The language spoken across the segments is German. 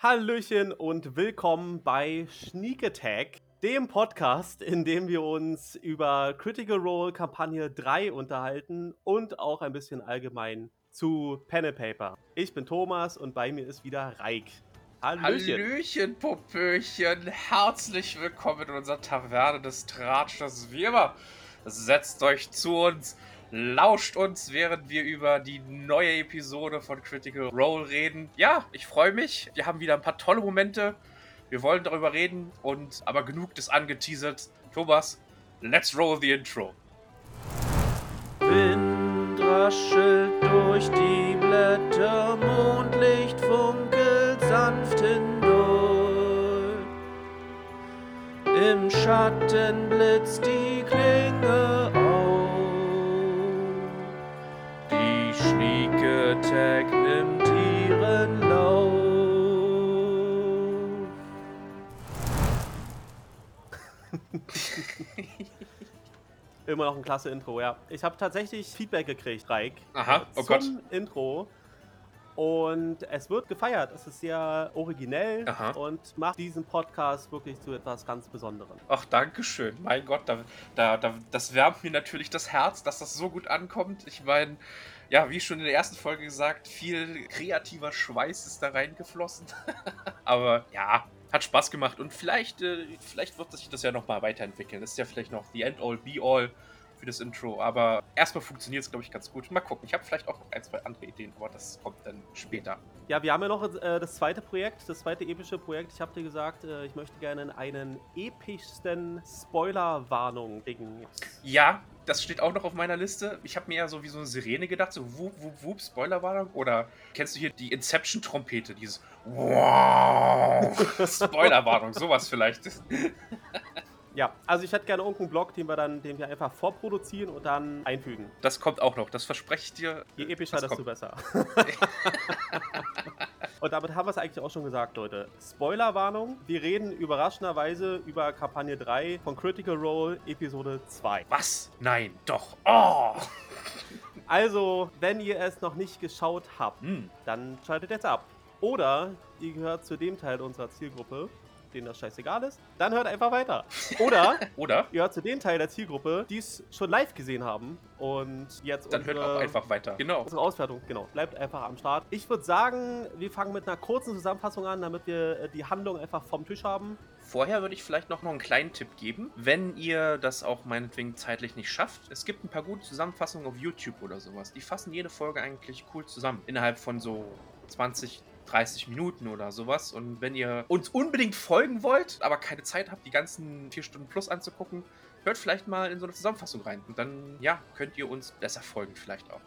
Hallöchen und willkommen bei Sneak Attack, dem Podcast, in dem wir uns über Critical Role Kampagne 3 unterhalten und auch ein bisschen allgemein zu Pen and Paper. Ich bin Thomas und bei mir ist wieder Reik. Hallöchen. Hallöchen, Popöchen. Herzlich willkommen in unserer Taverne des Tratschers. Wie immer, setzt euch zu uns, lauscht uns, während wir über die neue Episode von Critical Role reden. Ja, ich freue mich. Wir haben wieder ein paar tolle Momente. Wir wollen darüber reden und aber genug des angeteasert. Thomas, let's roll the intro. Wind raschelt durch die Blätter, Mondlicht funkelt sanft hindurch. Im Schatten blitzt die Klinge Die schnieke Tag nimmt ihren Lauf. Immer noch ein klasse Intro, ja. Ich habe tatsächlich Feedback gekriegt, Reik. Aha, oh zum Gott. Intro. Und es wird gefeiert. Es ist sehr originell Aha. und macht diesen Podcast wirklich zu etwas ganz Besonderem. Ach, danke schön. Mein Gott, da, da, da, das wärmt mir natürlich das Herz, dass das so gut ankommt. Ich meine, ja, wie schon in der ersten Folge gesagt, viel kreativer Schweiß ist da reingeflossen. Aber ja, hat Spaß gemacht und vielleicht, äh, vielleicht wird sich das ja nochmal weiterentwickeln. Das ist ja vielleicht noch the end all, be all für das Intro. Aber erstmal funktioniert es, glaube ich, ganz gut. Mal gucken. Ich habe vielleicht auch noch ein, zwei andere Ideen, aber das kommt dann später. Ja, wir haben ja noch äh, das zweite Projekt, das zweite epische Projekt. Ich habe dir gesagt, äh, ich möchte gerne einen epischsten Spoiler-Warnung kriegen. Ja, das steht auch noch auf meiner Liste. Ich habe mir ja so wie so eine Sirene gedacht, so wup, wup, wup, Spoilerwarnung. Oder kennst du hier die Inception-Trompete, dieses Wow, Spoilerwarnung, sowas vielleicht. Ja, also ich hätte gerne irgendeinen Blog, den wir dann, den wir einfach vorproduzieren und dann einfügen. Das kommt auch noch, das verspreche ich dir. Je epischer, desto besser. und damit haben wir es eigentlich auch schon gesagt, Leute. Spoilerwarnung, wir reden überraschenderweise über Kampagne 3 von Critical Role Episode 2. Was? Nein, doch. Oh! Also, wenn ihr es noch nicht geschaut habt, Hm. dann schaltet jetzt ab. Oder ihr gehört zu dem Teil unserer Zielgruppe, denen das scheißegal ist, dann hört einfach weiter. Oder Oder? ihr gehört zu dem Teil der Zielgruppe, die es schon live gesehen haben und jetzt Dann hört unsere, auch einfach weiter. Genau. unsere Auswertung, genau, bleibt einfach am Start. Ich würde sagen, wir fangen mit einer kurzen Zusammenfassung an, damit wir äh, die Handlung einfach vom Tisch haben. Vorher würde ich vielleicht noch, noch einen kleinen Tipp geben, wenn ihr das auch meinetwegen zeitlich nicht schafft. Es gibt ein paar gute Zusammenfassungen auf YouTube oder sowas. Die fassen jede Folge eigentlich cool zusammen. Innerhalb von so 20, 30 Minuten oder sowas. Und wenn ihr uns unbedingt folgen wollt, aber keine Zeit habt, die ganzen 4 Stunden plus anzugucken, hört vielleicht mal in so eine Zusammenfassung rein. Und dann, ja, könnt ihr uns besser folgen vielleicht auch.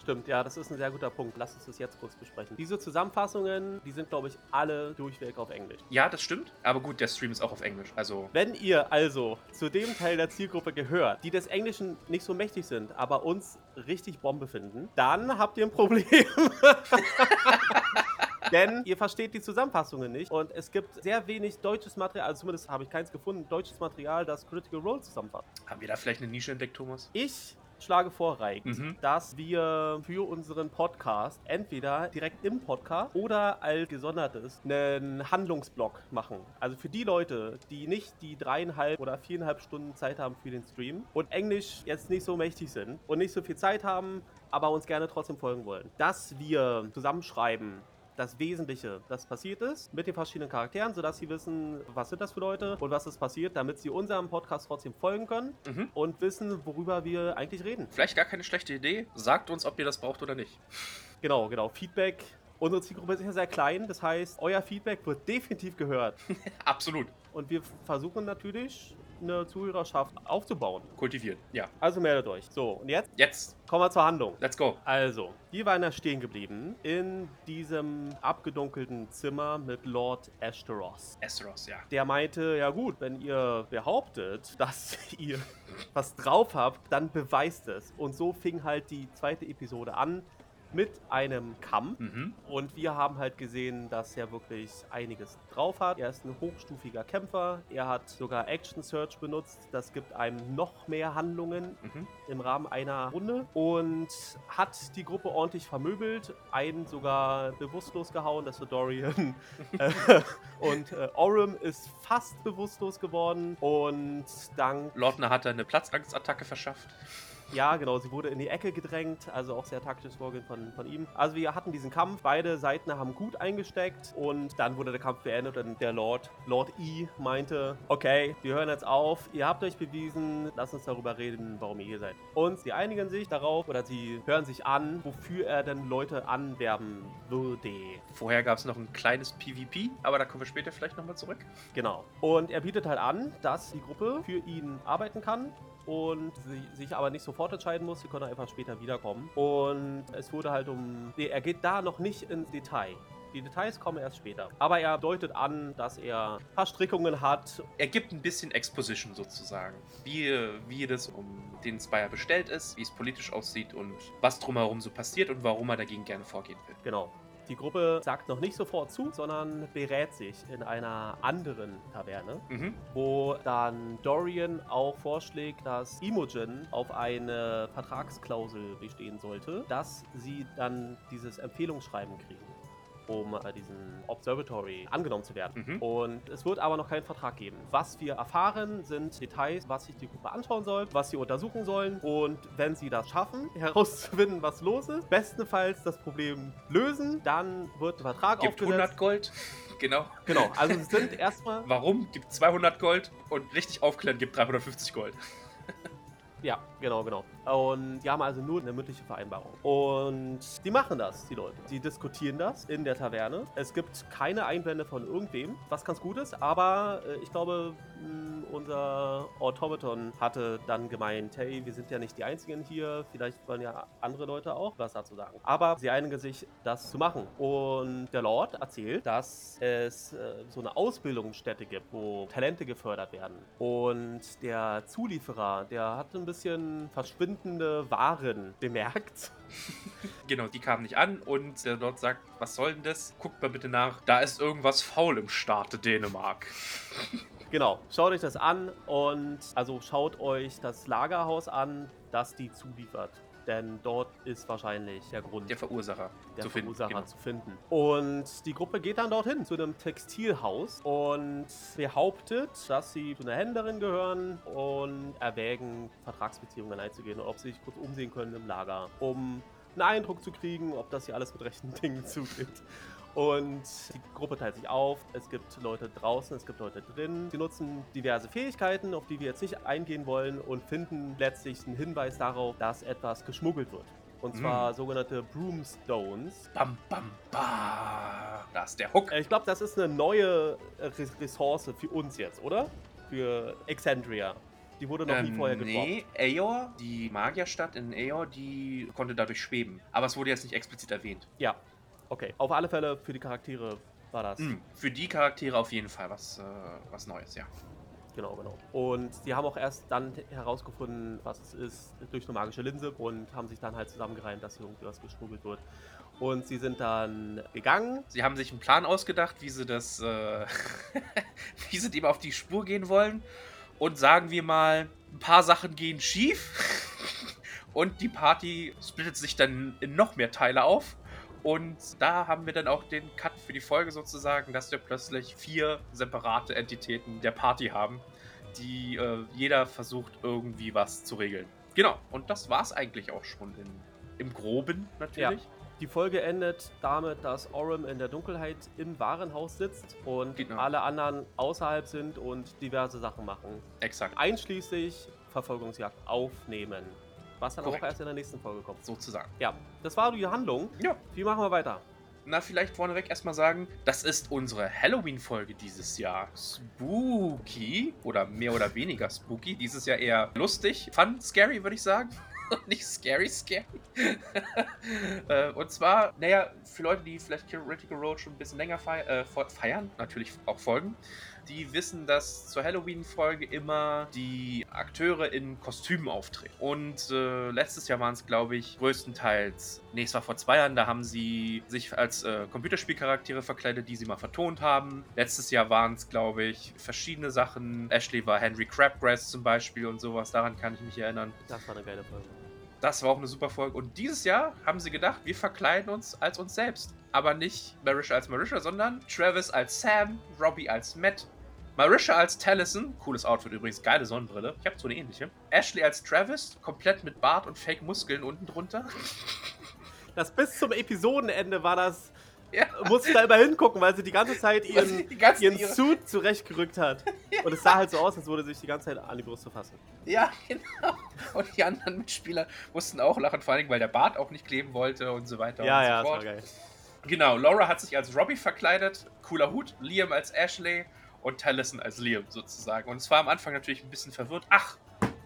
Stimmt, ja, das ist ein sehr guter Punkt. Lass uns das jetzt kurz besprechen. Diese Zusammenfassungen, die sind, glaube ich, alle durchweg auf Englisch. Ja, das stimmt. Aber gut, der Stream ist auch auf Englisch. Also, Wenn ihr also zu dem Teil der Zielgruppe gehört, die des Englischen nicht so mächtig sind, aber uns richtig Bombe finden, dann habt ihr ein Problem. Denn ihr versteht die Zusammenfassungen nicht und es gibt sehr wenig deutsches Material, also zumindest habe ich keins gefunden, deutsches Material, das Critical Role zusammenfasst. haben wir da vielleicht eine Nische entdeckt, Thomas? Ich schlage vor, Reik, Mhm. dass wir für unseren Podcast entweder direkt im Podcast oder als gesondertes einen Handlungsblock machen. Also für die Leute, die nicht die dreieinhalb oder viereinhalb Stunden Zeit haben für den Stream und Englisch jetzt nicht so mächtig sind und nicht so viel Zeit haben, aber uns gerne trotzdem folgen wollen, dass wir zusammenschreiben, das Wesentliche, das passiert ist, mit den verschiedenen Charakteren, sodass sie wissen, was sind das für Leute und was ist passiert, damit sie unserem Podcast trotzdem folgen können Mhm. und wissen, worüber wir eigentlich reden. Vielleicht gar keine schlechte Idee. Sagt uns, ob ihr das braucht oder nicht. Genau, genau. Feedback. Unsere Zielgruppe ist ja sehr klein, das heißt, euer Feedback wird definitiv gehört. Absolut. Und wir versuchen natürlich, eine Zuhörerschaft aufzubauen. Kultivieren. Ja. Also meldet euch. So, und jetzt Jetzt, kommen wir zur Handlung. let's go. Also, wir waren ja stehen geblieben in diesem abgedunkelten Zimmer mit Lord Ashtaroth. Esteros, ja. Der meinte, ja gut, wenn ihr behauptet, dass ihr was drauf habt, dann beweist es. Und so fing halt die zweite Episode an. Mit einem Kampf. Mhm. Und wir haben halt gesehen, dass er wirklich einiges drauf hat. Er ist ein hochstufiger Kämpfer. Er hat sogar Action Search benutzt. Das gibt einem noch mehr Handlungen Mhm. im Rahmen einer Runde. Und hat die Gruppe ordentlich vermöbelt. Einen sogar bewusstlos gehauen, das ist Dorian. Äh, und äh, Orem ist fast bewusstlos geworden. Und dank Lordner hat eine Platzangstattacke verschafft. Ja, genau, sie wurde in die Ecke gedrängt, also auch sehr taktisches Vorgehen von, von ihm. Also wir hatten diesen Kampf, beide Seiten haben gut eingesteckt und dann wurde der Kampf beendet und der Lord, Lord E, meinte, okay, wir hören jetzt auf, ihr habt euch bewiesen, lasst uns darüber reden, warum ihr hier seid. Und sie einigen sich darauf oder sie hören sich an, wofür er denn Leute anwerben würde. Vorher gab es noch ein kleines PvP, aber da kommen wir später vielleicht nochmal zurück. Genau. Und er bietet halt an, dass die Gruppe für ihn arbeiten kann und sie, sich aber nicht sofort entscheiden muss. Sie können einfach später wiederkommen. Und es wurde halt um. Nee, er geht da noch nicht ins Detail. Die Details kommen erst später. Aber er deutet an, dass er ein paar Strickungen hat. Er gibt ein bisschen Exposition sozusagen. Wie, wie das um den Spire bestellt ist, wie es politisch aussieht und was drumherum so passiert und warum er dagegen gerne vorgehen will. Genau. Die Gruppe sagt noch nicht sofort zu, sondern berät sich in einer anderen Taverne. Mhm. wo dann Dorian auch vorschlägt, dass Imogen auf eine Vertragsklausel bestehen sollte, dass sie dann dieses Empfehlungsschreiben kriegen, um äh, diesen Observatory angenommen zu werden. Mhm. Und es wird aber noch keinen Vertrag geben. Was wir erfahren, sind Details, was sich die Gruppe anschauen soll, was sie untersuchen sollen und wenn sie das schaffen, herauszufinden, was los ist, bestenfalls das Problem lösen, dann wird der Vertrag Gibt aufgesetzt. 100 Gold. Genau. Genau, also es sind erstmal Warum? Gibt 200 Gold und richtig aufklären gibt 350 Gold. Ja, genau, genau. Und die haben also nur eine mündliche Vereinbarung. Und die machen das, die Leute. Sie diskutieren das in der Taverne. Es gibt keine Einwände von irgendwem, was ganz gut ist. Aber äh, ich glaube, mh, unser Automaton hatte dann gemeint, hey, wir sind ja nicht die Einzigen hier. Vielleicht wollen ja andere Leute auch was dazu sagen. Aber sie einigen sich, das zu machen. Und der Lord erzählt, dass es äh, so eine Ausbildungsstätte gibt, wo Talente gefördert werden. Und der Zulieferer, der hat ein bisschen verschwindende Waren bemerkt. Genau, die kamen nicht an und der Lord sagt, was soll denn das? Guckt mal bitte nach. Da ist irgendwas faul im Staate Dänemark. Genau, schaut euch das an und also schaut euch das Lagerhaus an, das die zuliefert. Denn dort ist wahrscheinlich der Grund Der Verursacher der zu finden. Verursacher Genau. zu finden. Und die Gruppe geht dann dorthin zu einem Textilhaus und behauptet, dass sie zu einer Händlerin gehören und erwägen, Vertragsbeziehungen einzugehen und ob sie sich kurz umsehen können im Lager, um einen Eindruck zu kriegen, ob das hier alles mit rechten Dingen zugeht. Und die Gruppe teilt sich auf. Es gibt Leute draußen, es gibt Leute drin. Sie nutzen diverse Fähigkeiten, auf die wir jetzt nicht eingehen wollen, und finden letztlich einen Hinweis darauf, dass etwas geschmuggelt wird. Und zwar sogenannte Broomstones. Bam, bam, bam. Da ist der Hook. Äh, Ich glaube, das ist eine neue äh, Res- Ressource für uns jetzt, oder? Für Exandria. Die wurde noch nie vorher. Ähm, nee, Aeor, die Magierstadt in Aeor, die konnte dadurch schweben. Aber es wurde jetzt nicht explizit erwähnt. Ja, okay. Auf alle Fälle für die Charaktere war das. Hm, für die Charaktere auf jeden Fall was, äh, was Neues, ja. Genau, genau. Und die haben auch erst dann herausgefunden, was es ist, durch eine magische Linse und haben sich dann halt zusammengereimt, dass hier irgendwie was geschmuggelt wird. Und sie sind dann gegangen. Sie haben sich einen Plan ausgedacht, wie sie das, äh, wie sie dem auf die Spur gehen wollen. Und sagen wir mal, ein paar Sachen gehen schief. Und die Party splittet sich dann in noch mehr Teile auf. Und da haben wir dann auch den Cut für die Folge sozusagen, dass wir plötzlich vier separate Entitäten der Party haben, die äh, jeder versucht irgendwie was zu regeln. Genau, und das war's eigentlich auch schon in, im Groben natürlich. Die Folge endet damit, dass Orem in der Dunkelheit im Warenhaus sitzt und Genau. alle anderen außerhalb sind und diverse Sachen machen. Exakt, Einschließlich Verfolgungsjagd aufnehmen. Was dann Korrekt. auch erst in der nächsten Folge kommt. sozusagen. Ja, das war die Handlung. Ja, Wie machen wir weiter? Na, vielleicht vorneweg erstmal sagen, das ist unsere Halloween-Folge dieses Jahr. Spooky oder mehr oder weniger spooky. Dieses Jahr eher lustig, fun, scary, würde ich sagen. Und Nicht scary, scary. Äh, Und zwar, naja, für Leute, die vielleicht Critical Role schon ein bisschen länger fei äh, fe- feiern, natürlich auch folgen, die wissen, dass zur Halloween-Folge immer die Akteure in Kostümen auftreten. Und äh, letztes Jahr waren es, glaube ich, größtenteils, nee, es war vor zwei Jahren, da haben sie sich als äh, Computerspielcharaktere verkleidet, die sie mal vertont haben. Letztes Jahr waren es, glaube ich, verschiedene Sachen. Ashley war Henry Crabgrass zum Beispiel und sowas, daran kann ich mich erinnern. Das war eine geile Folge. Das war auch eine super Folge. Und dieses Jahr haben sie gedacht, wir verkleiden uns als uns selbst. Aber nicht Marisha als Marisha, sondern Travis als Sam, Robbie als Matt, Marisha als Taliesin, cooles Outfit übrigens, geile Sonnenbrille. Ich habe so eine ähnliche. Ashley als Travis, komplett mit Bart und Fake-Muskeln unten drunter. Das bis zum Episodenende war das. Ja. Musste da immer hingucken, weil sie die ganze Zeit ihren, die ganzen ihren ihre- Suit zurechtgerückt hat. Und es sah halt so aus, als würde sich die ganze Zeit an die Brüste fassen. Ja, genau. Und die anderen Mitspieler mussten auch lachen, vor allem, weil der Bart auch nicht kleben wollte und so weiter Ja, und ja, so das war fort. geil. Genau, Laura hat sich als Robbie verkleidet, cooler Hut, Liam als Ashley und Taliesin als Liam sozusagen. Und es war am Anfang natürlich ein bisschen verwirrt. Ach,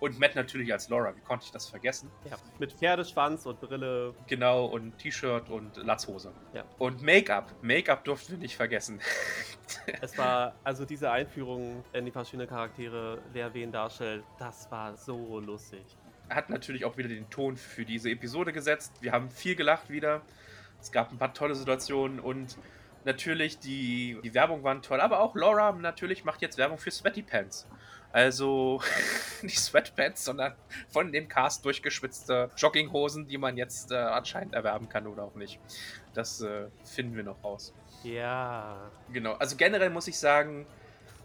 und Matt natürlich als Laura, wie konnte ich das vergessen? Ja, mit Pferdeschwanz und Brille. Genau, und T-Shirt und Latzhose. Ja. Und Make-up. Make-up durften wir nicht vergessen. Es war, also diese Einführung in die verschiedenen Charaktere, wer wen darstellt, das war so lustig. Hat natürlich auch wieder den Ton für diese Episode gesetzt. Wir haben viel gelacht wieder. Es gab ein paar tolle Situationen und natürlich die, die Werbung waren toll. Aber auch Laura natürlich macht jetzt Werbung für Sweaty Pants. Also nicht Sweatpants, sondern von dem Cast durchgeschwitzte Jogginghosen, die man jetzt äh, anscheinend erwerben kann oder auch nicht. Das äh, finden wir noch raus. Ja. Genau, also generell muss ich sagen,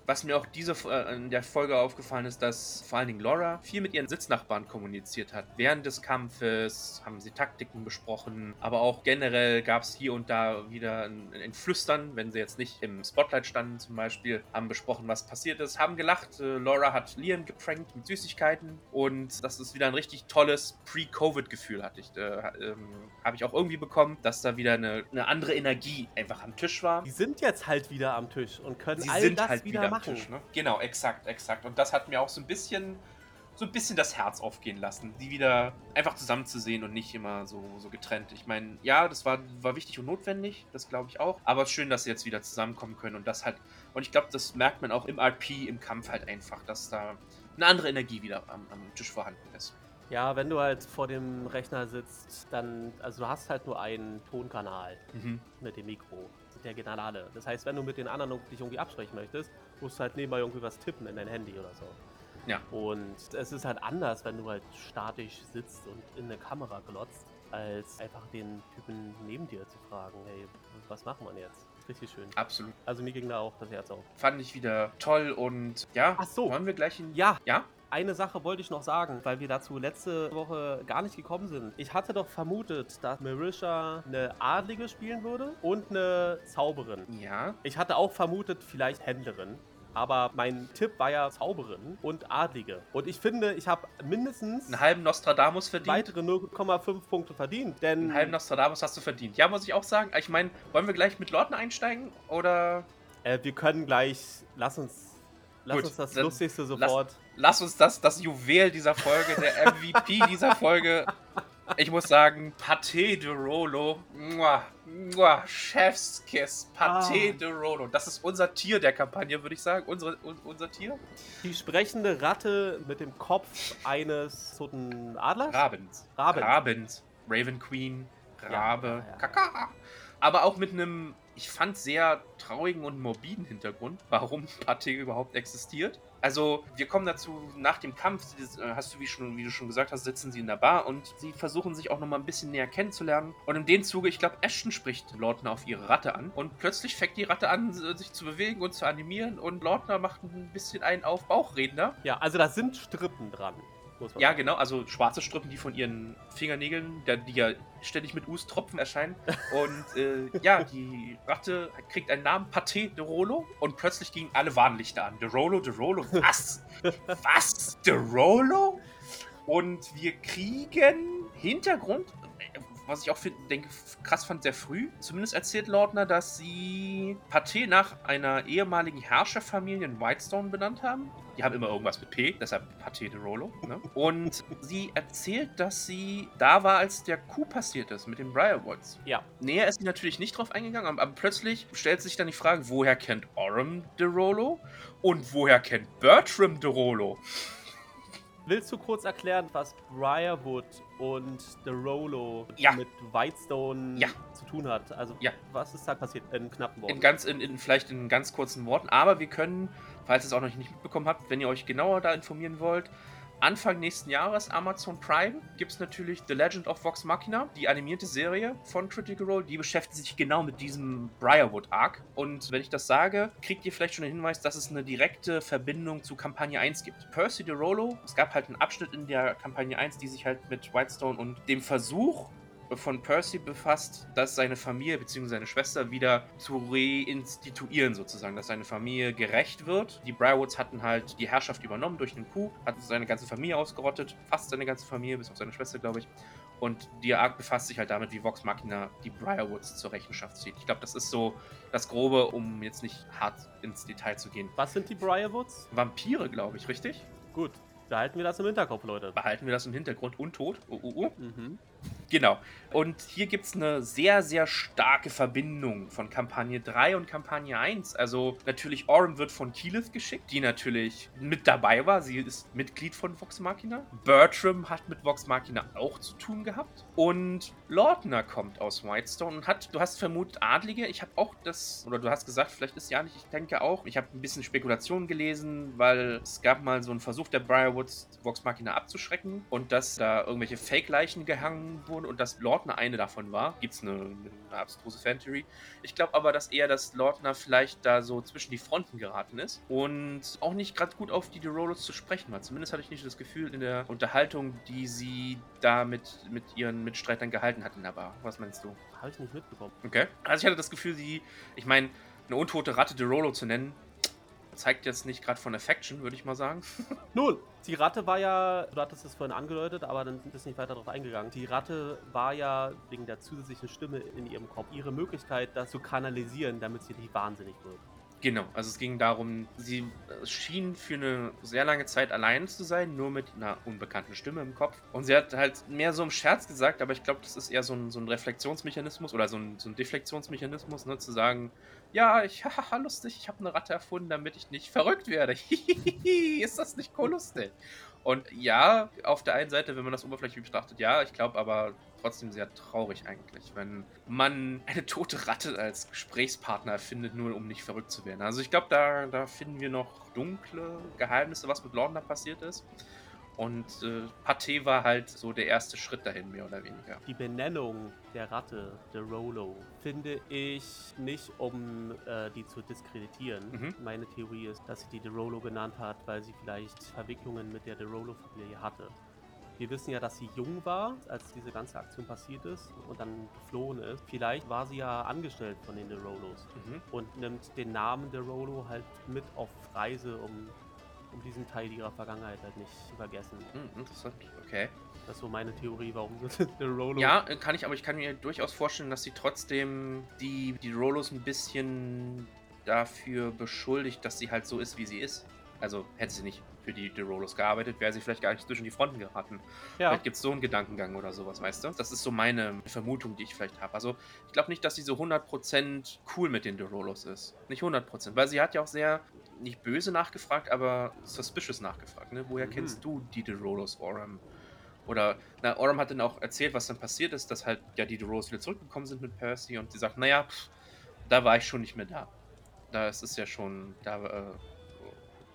was mir auch diese äh, in der Folge aufgefallen ist, dass vor allen Dingen Laura viel mit ihren Sitznachbarn kommuniziert hat. Während des Kampfes haben sie Taktiken besprochen, aber auch generell gab es hier und da wieder ein, ein Flüstern, wenn sie jetzt nicht im Spotlight standen zum Beispiel, haben besprochen, was passiert ist, haben gelacht. Äh, Laura hat Liam geprankt mit Süßigkeiten und das ist wieder ein richtig tolles Pre-Covid-Gefühl, hatte ich, äh, ähm, habe ich auch irgendwie bekommen, dass da wieder eine, eine andere Energie einfach am Tisch war. Die sind jetzt halt wieder am Tisch und können Sie all sind das halt wieder, wieder, machen. Am Tisch, ne? Genau, exakt, exakt. Und das hat mir auch so ein bisschen, so ein bisschen das Herz aufgehen lassen, die wieder einfach zusammenzusehen und nicht immer so, so getrennt. Ich meine, ja, das war, war wichtig und notwendig, das glaube ich auch. Aber es ist schön, dass sie jetzt wieder zusammenkommen können und das halt. Und ich glaube, das merkt man auch im RP, im Kampf halt einfach, dass da eine andere Energie wieder am, am Tisch vorhanden ist. Ja, wenn du halt vor dem Rechner sitzt, dann, also du hast halt nur einen Tonkanal Mhm. mit dem Mikro. Der alle. Das heißt, wenn du mit den anderen dich irgendwie absprechen möchtest, musst du halt nebenbei irgendwie was tippen in dein Handy oder so. Ja. Und es ist halt anders, wenn du halt statisch sitzt und in eine Kamera glotzt, als einfach den Typen neben dir zu fragen, hey, was machen wir jetzt? Richtig schön. Absolut. Also mir ging da auch das Herz auf. Fand ich wieder toll und ja, Ach so. wollen wir gleich in. Ja, Ja? Eine Sache wollte ich noch sagen, weil wir dazu letzte Woche gar nicht gekommen sind. Ich hatte doch vermutet, dass Marisha eine Adlige spielen würde und eine Zauberin. Ja. Ich hatte auch vermutet, vielleicht Händlerin. Aber mein Tipp war ja Zauberin und Adlige. Und ich finde, ich habe mindestens Einen halben Nostradamus verdient. weitere 0,5 Punkte verdient. Denn Einen halben Nostradamus hast du verdient. Ja, muss ich auch sagen. Ich meine, wollen wir gleich mit Lorten einsteigen? Oder äh, wir können gleich, lass uns, lass Gut, uns das Lustigste sofort. lass uns das, das Juwel dieser Folge, der MVP dieser Folge. Ich muss sagen, Pâté de Rolo. Mua, mua, Chefskiss. Pâté Ah. de Rolo. Das ist unser Tier der Kampagne, würde ich sagen. Unsere, un, unser Tier? Die sprechende Ratte mit dem Kopf eines toten Adlers? Rabens. Rabens. Rabens. Raven Queen. Rabe. Ja, ja. Kaka. Aber auch mit einem, ich fand, sehr traurigen und morbiden Hintergrund, warum Pate überhaupt existiert. Also, wir kommen dazu nach dem Kampf, äh, hast du, wie, schon, wie du schon gesagt hast, sitzen sie in der Bar und sie versuchen sich auch nochmal ein bisschen näher kennenzulernen. Und in dem Zuge, ich glaube, Ashton spricht Lordner auf ihre Ratte an. Und plötzlich fängt die Ratte an, sich zu bewegen und zu animieren. Und Lordner macht ein bisschen einen auf Bauchredner. Ja, also da sind Strippen dran. Ja, genau, also schwarze Strippen, die von ihren Fingernägeln, die ja ständig mit Ustropfen erscheinen. Und äh, ja, die Ratte kriegt einen Namen, Pate de Rolo. Und plötzlich gingen alle Warnlichter an. De Rolo, de Rolo, was? was? De Rolo? Und wir kriegen Hintergrund. Was ich auch find, denke, krass fand, sehr früh. Zumindest erzählt Lautner, dass sie Pathé nach einer ehemaligen Herrscherfamilie in Whitestone benannt haben. Die haben immer irgendwas mit P, deshalb Pathé de Rolo. Ne? Und sie erzählt, dass sie da war, als der Coup passiert ist mit den Briarwoods. Ja. Näher ist sie natürlich nicht drauf eingegangen, aber, aber plötzlich stellt sich dann die Frage, woher kennt Orem de Rolo und woher kennt Bertram de Rolo? Willst du kurz erklären, was Briarwood und The Rolo Ja. mit Whitestone Ja. zu tun hat? Also, Ja. was ist da passiert? In knappen Worten. In ganz, in, in, vielleicht in ganz kurzen Worten, aber wir können, falls ihr es auch noch nicht mitbekommen habt, wenn ihr euch genauer da informieren wollt, Anfang nächsten Jahres, Amazon Prime, gibt es natürlich The Legend of Vox Machina, die animierte Serie von Critical Role. Die beschäftigt sich genau mit diesem Briarwood-Arc. Und wenn ich das sage, kriegt ihr vielleicht schon den Hinweis, dass es eine direkte Verbindung zu Kampagne 1 gibt. Percy de Rolo, es gab halt einen Abschnitt in der Kampagne 1, die sich halt mit Whitestone und dem Versuch von Percy befasst, dass seine Familie bzw. seine Schwester wieder zu reinstituieren sozusagen, dass seine Familie gerecht wird. Die Briarwoods hatten halt die Herrschaft übernommen durch den Coup, hat seine ganze Familie ausgerottet, fast seine ganze Familie, bis auf seine Schwester, glaube ich. Und die Arc befasst sich halt damit, wie Vox Machina die Briarwoods zur Rechenschaft zieht. Ich glaube, das ist so das Grobe, um jetzt nicht hart ins Detail zu gehen. was sind die Briarwoods? Vampire, glaube ich, richtig? Gut, behalten wir das im Hinterkopf, Leute. Behalten wir das im Hintergrund. Untot. Uh, uh, uh. Mhm. Genau. Und hier gibt es eine sehr, sehr starke Verbindung von Kampagne 3 und Kampagne 1. Also natürlich, Orem wird von Keyleth geschickt, die natürlich mit dabei war. Sie ist Mitglied von Vox Machina. Bertram hat mit Vox Machina auch zu tun gehabt. Und Lautner kommt aus Whitestone und hat, du hast vermutet, Adlige. Ich habe auch das, oder du hast gesagt, vielleicht ist ja nicht, ich denke auch. Ich habe ein bisschen Spekulation gelesen, weil es gab mal so einen Versuch der Briarwoods, Vox Machina abzuschrecken und dass da irgendwelche Fake-Leichen gehangen wurden und dass Lautner eine davon war. Gibt es eine, eine abstruse Fan-Theory. Ich glaube aber, dass eher, dass Lautner vielleicht da so zwischen die Fronten geraten ist und auch nicht gerade gut auf die Derolos zu sprechen war. Zumindest hatte ich nicht das Gefühl in der Unterhaltung, die sie da mit, mit ihren Mitstreitern gehalten hat in der Bar. Was meinst du? Habe ich nicht mitbekommen. Okay. Also ich hatte das Gefühl, sie, ich meine, eine untote Ratte Derolo zu nennen, zeigt jetzt nicht gerade von Affection, würde ich mal sagen. Nun, die Ratte war ja, du hattest es vorhin angedeutet, aber dann bist du nicht weiter darauf eingegangen. Die Ratte war ja wegen der zusätzlichen Stimme in ihrem Kopf ihre Möglichkeit, das zu kanalisieren, damit sie nicht wahnsinnig wird. Genau, also es ging darum, sie schien für eine sehr lange Zeit allein zu sein, nur mit einer unbekannten Stimme im Kopf. Und sie hat halt mehr so im Scherz gesagt, aber ich glaube, das ist eher so ein, so ein Reflexionsmechanismus oder so ein, so ein Deflektionsmechanismus, ne, zu sagen, ja, ich, haha, lustig, ich habe eine Ratte erfunden, damit ich nicht verrückt werde. Ist das nicht cool lustig? Und ja, auf der einen Seite, wenn man das oberflächlich betrachtet, ja, ich glaube aber trotzdem sehr traurig eigentlich, wenn man eine tote Ratte als Gesprächspartner findet, nur um nicht verrückt zu werden. Also ich glaube, da, da finden wir noch dunkle Geheimnisse, was mit Lorna passiert ist. Und äh, Pathé war halt so der erste Schritt dahin, mehr oder weniger. Die Benennung der Ratte, der Rolo, finde ich nicht, um äh, die zu diskreditieren. Mhm. Meine Theorie ist, dass sie die De Rolo genannt hat, weil sie vielleicht Verwicklungen mit der De Rolo-Familie hatte. Wir wissen ja, dass sie jung war, als diese ganze Aktion passiert ist und dann geflohen ist. Vielleicht war sie ja angestellt von den De Rolos Mhm. und nimmt den Namen De Rolo halt mit auf Reise, um, um diesen Teil ihrer Vergangenheit halt nicht zu vergessen. Hm, interessant, okay. Das ist so meine Theorie, warum sie De Rolo Ja, äh, kann ich, aber ich kann mir durchaus vorstellen, dass sie trotzdem die, die Rolos ein bisschen dafür beschuldigt, dass sie halt so ist, wie sie ist. Also hätte sie nicht für die, die Rolos gearbeitet, wäre sie vielleicht gar nicht zwischen die Fronten geraten. Ja. Vielleicht gibt es so einen Gedankengang oder sowas, weißt du? Das ist so meine Vermutung, die ich vielleicht habe. Also ich glaube nicht, dass sie so 100% cool mit den Derolos ist. Nicht 100%, weil sie hat ja auch sehr, nicht böse nachgefragt, aber suspicious nachgefragt. Ne? Woher Mhm. kennst du die Derolos, Oram? Oder, na, Oram hat dann auch erzählt, was dann passiert ist, dass halt ja die Derolos wieder zurückgekommen sind mit Percy und sie sagt, naja, pff, da war ich schon nicht mehr da. Da ist es ja schon, da äh,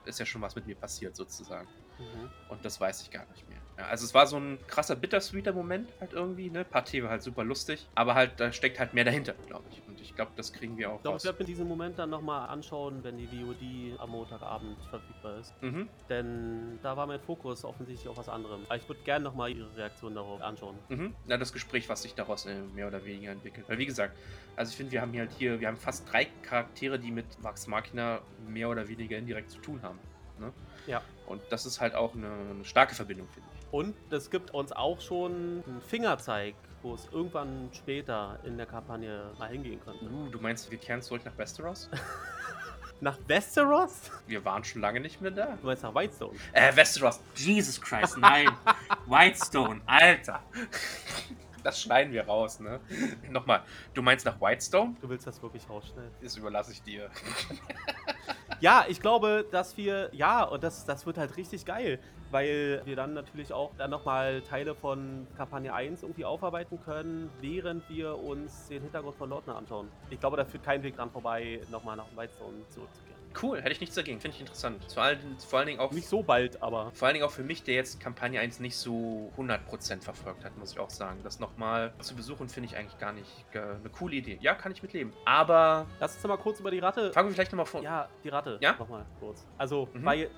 ist ja schon was mit mir passiert sozusagen. Mhm. Und das weiß ich gar nicht mehr. Ja, also es war so ein krasser bittersweeter Moment halt irgendwie, ne? Partie war halt super lustig, aber halt, da steckt halt mehr dahinter, glaube ich. Und ich glaube, das kriegen wir auch Ich glaube, ich werde mir diesen Moment dann nochmal anschauen, wenn die VOD am Montagabend verfügbar ist. Mhm, Denn da war mein Fokus offensichtlich auf was anderem. Aber ich würde gerne nochmal Ihre Reaktion darauf anschauen. mhm. Ja, das Gespräch, was sich daraus äh, mehr oder weniger entwickelt. Weil wie gesagt, also ich finde, wir haben hier halt hier, wir haben fast drei Charaktere, die mit Max Machina mehr oder weniger indirekt zu tun haben. Ne? Ja. Und das ist halt auch eine, eine starke Verbindung, finde ich. Und es gibt uns auch schon einen Fingerzeig wo es irgendwann später in der Kampagne mal hingehen könnte. Uh, du meinst, wir kehren zurück nach Westeros? Nach Westeros? Wir waren schon lange nicht mehr da. Du meinst nach Whitestone? Äh, Westeros. Jesus Christ, nein. Whitestone, Alter. Das schneiden wir raus, ne? Nochmal, du meinst nach Whitestone? Du willst das wirklich rausschneiden? Das überlasse ich dir. Ja, ich glaube, dass wir, ja, und das, das wird halt richtig geil, weil wir dann natürlich auch dann nochmal Teile von Kampagne 1 irgendwie aufarbeiten können, während wir uns den Hintergrund von Lordner anschauen. Ich glaube, da führt kein Weg dran vorbei, nochmal nach Whitestone zurückzukehren. Cool, hätte ich nichts dagegen. Finde ich interessant. Vor allen, vor allen Dingen auch. Nicht so bald, aber. Vor allen Dingen auch für mich, der jetzt Kampagne 1 nicht so 100% verfolgt hat, muss ich auch sagen. Das nochmal zu besuchen, finde ich eigentlich gar nicht äh, eine coole Idee. Ja, kann ich mitleben. Aber Lass uns doch mal kurz über die Ratte. fangen wir vielleicht nochmal vor. Ja, die Ratte. Ja? Nochmal kurz. Also, Mhm. weil,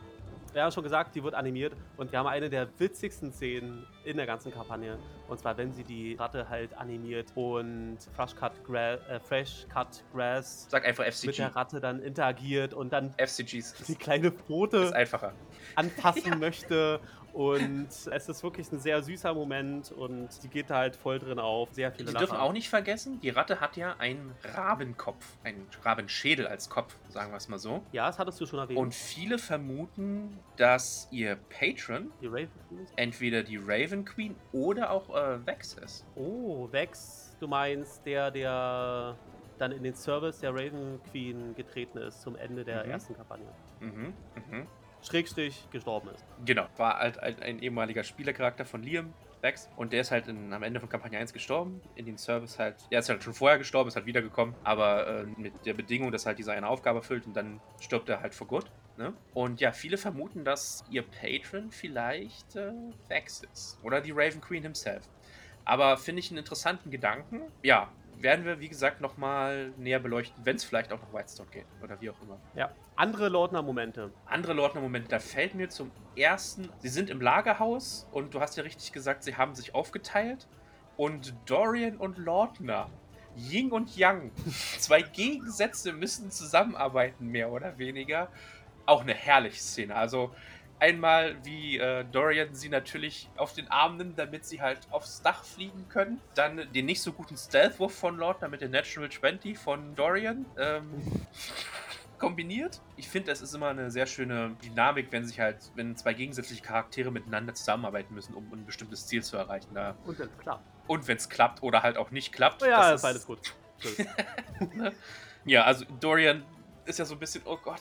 wir haben schon gesagt, die wird animiert und wir haben eine der witzigsten Szenen in der ganzen Kampagne. Und zwar, wenn sie die Ratte halt animiert und Fresh Cut, Gra äh, Fresh Cut Grass Sag einfach mit FCG. der Ratte dann interagiert und dann FCGs. die kleine Pfote einfacher. anfassen möchte. Und es ist wirklich ein sehr süßer Moment und sie geht da halt voll drin auf. Sehr Die viele dürfen Lacher. auch nicht vergessen, die Ratte hat ja einen Rabenkopf. Einen Rabenschädel als Kopf, sagen wir es mal so. Ja, das hattest du schon erwähnt. Und viele vermuten, dass ihr Patron die entweder die Raven Queen oder auch äh, Vex ist. Oh, Vex, du meinst der, der dann in den Service der Raven Queen getreten ist zum Ende der Mhm. ersten Kampagne. Mhm, mhm. Schrägstrich gestorben ist. Genau, war halt ein, ein ehemaliger Spielercharakter von Liam. Und der ist halt in, am Ende von Kampagne 1 gestorben. In den Service halt. Er ist halt schon vorher gestorben, ist halt wiedergekommen. Aber äh, mit der Bedingung, dass halt dieser eine Aufgabe erfüllt und dann stirbt er halt for good. Ne? Und ja, viele vermuten, dass ihr Patron vielleicht äh, Vex ist. Oder die Raven Queen himself. Aber finde ich einen interessanten Gedanken. Ja, werden wir, wie gesagt, nochmal näher beleuchten, wenn es vielleicht auch nach Whitestone geht. Oder wie auch immer. Ja. Andere Lordner-Momente. Andere Lordner-Momente, da fällt mir zum ersten, sie sind im Lagerhaus und du hast ja richtig gesagt, sie haben sich aufgeteilt und Dorian und Lordner, Ying und Yang, zwei Gegensätze müssen zusammenarbeiten, mehr oder weniger. Auch eine herrliche Szene. Also einmal, wie äh, Dorian sie natürlich auf den Arm nimmt, damit sie halt aufs Dach fliegen können. Dann den nicht so guten Stealth-Wurf von Lordner mit der Natural 20 von Dorian. Ähm, kombiniert. Ich finde, es ist immer eine sehr schöne Dynamik, wenn sich halt, wenn zwei gegensätzliche Charaktere miteinander zusammenarbeiten müssen, um ein bestimmtes Ziel zu erreichen. Da. Und dann, klar. Und wenn es klappt oder halt auch nicht klappt. Oh ja, das ist beides gut. Ja, also Dorian ist ja so ein bisschen, oh Gott,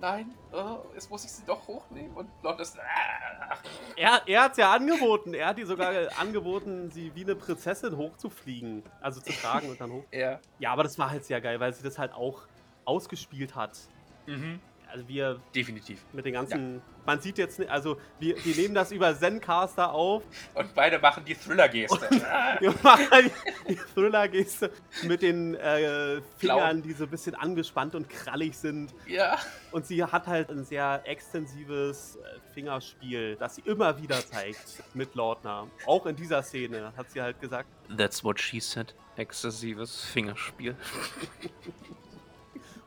nein, oh, jetzt muss ich sie doch hochnehmen. Und Lord ist, ah. er er hat es ja angeboten. Er hat die sogar angeboten, sie wie eine Prinzessin hochzufliegen. Also zu tragen und dann hoch. ja. Ja, aber das war halt sehr geil, weil sie das halt auch ausgespielt hat. Mhm. Also wir Definitiv. mit den ganzen. Man sieht jetzt nicht, also wir, wir nehmen das über Zencaster auf. Und beide machen die Thriller-Geste. Wir machen die Thriller-Geste mit den äh, Fingern, die so ein bisschen angespannt und krallig sind. ja. Und sie hat halt ein sehr extensives äh, Fingerspiel, das sie immer wieder zeigt mit Lordner. Auch in dieser Szene hat sie halt gesagt, That's what she said. Exzessives Fingerspiel.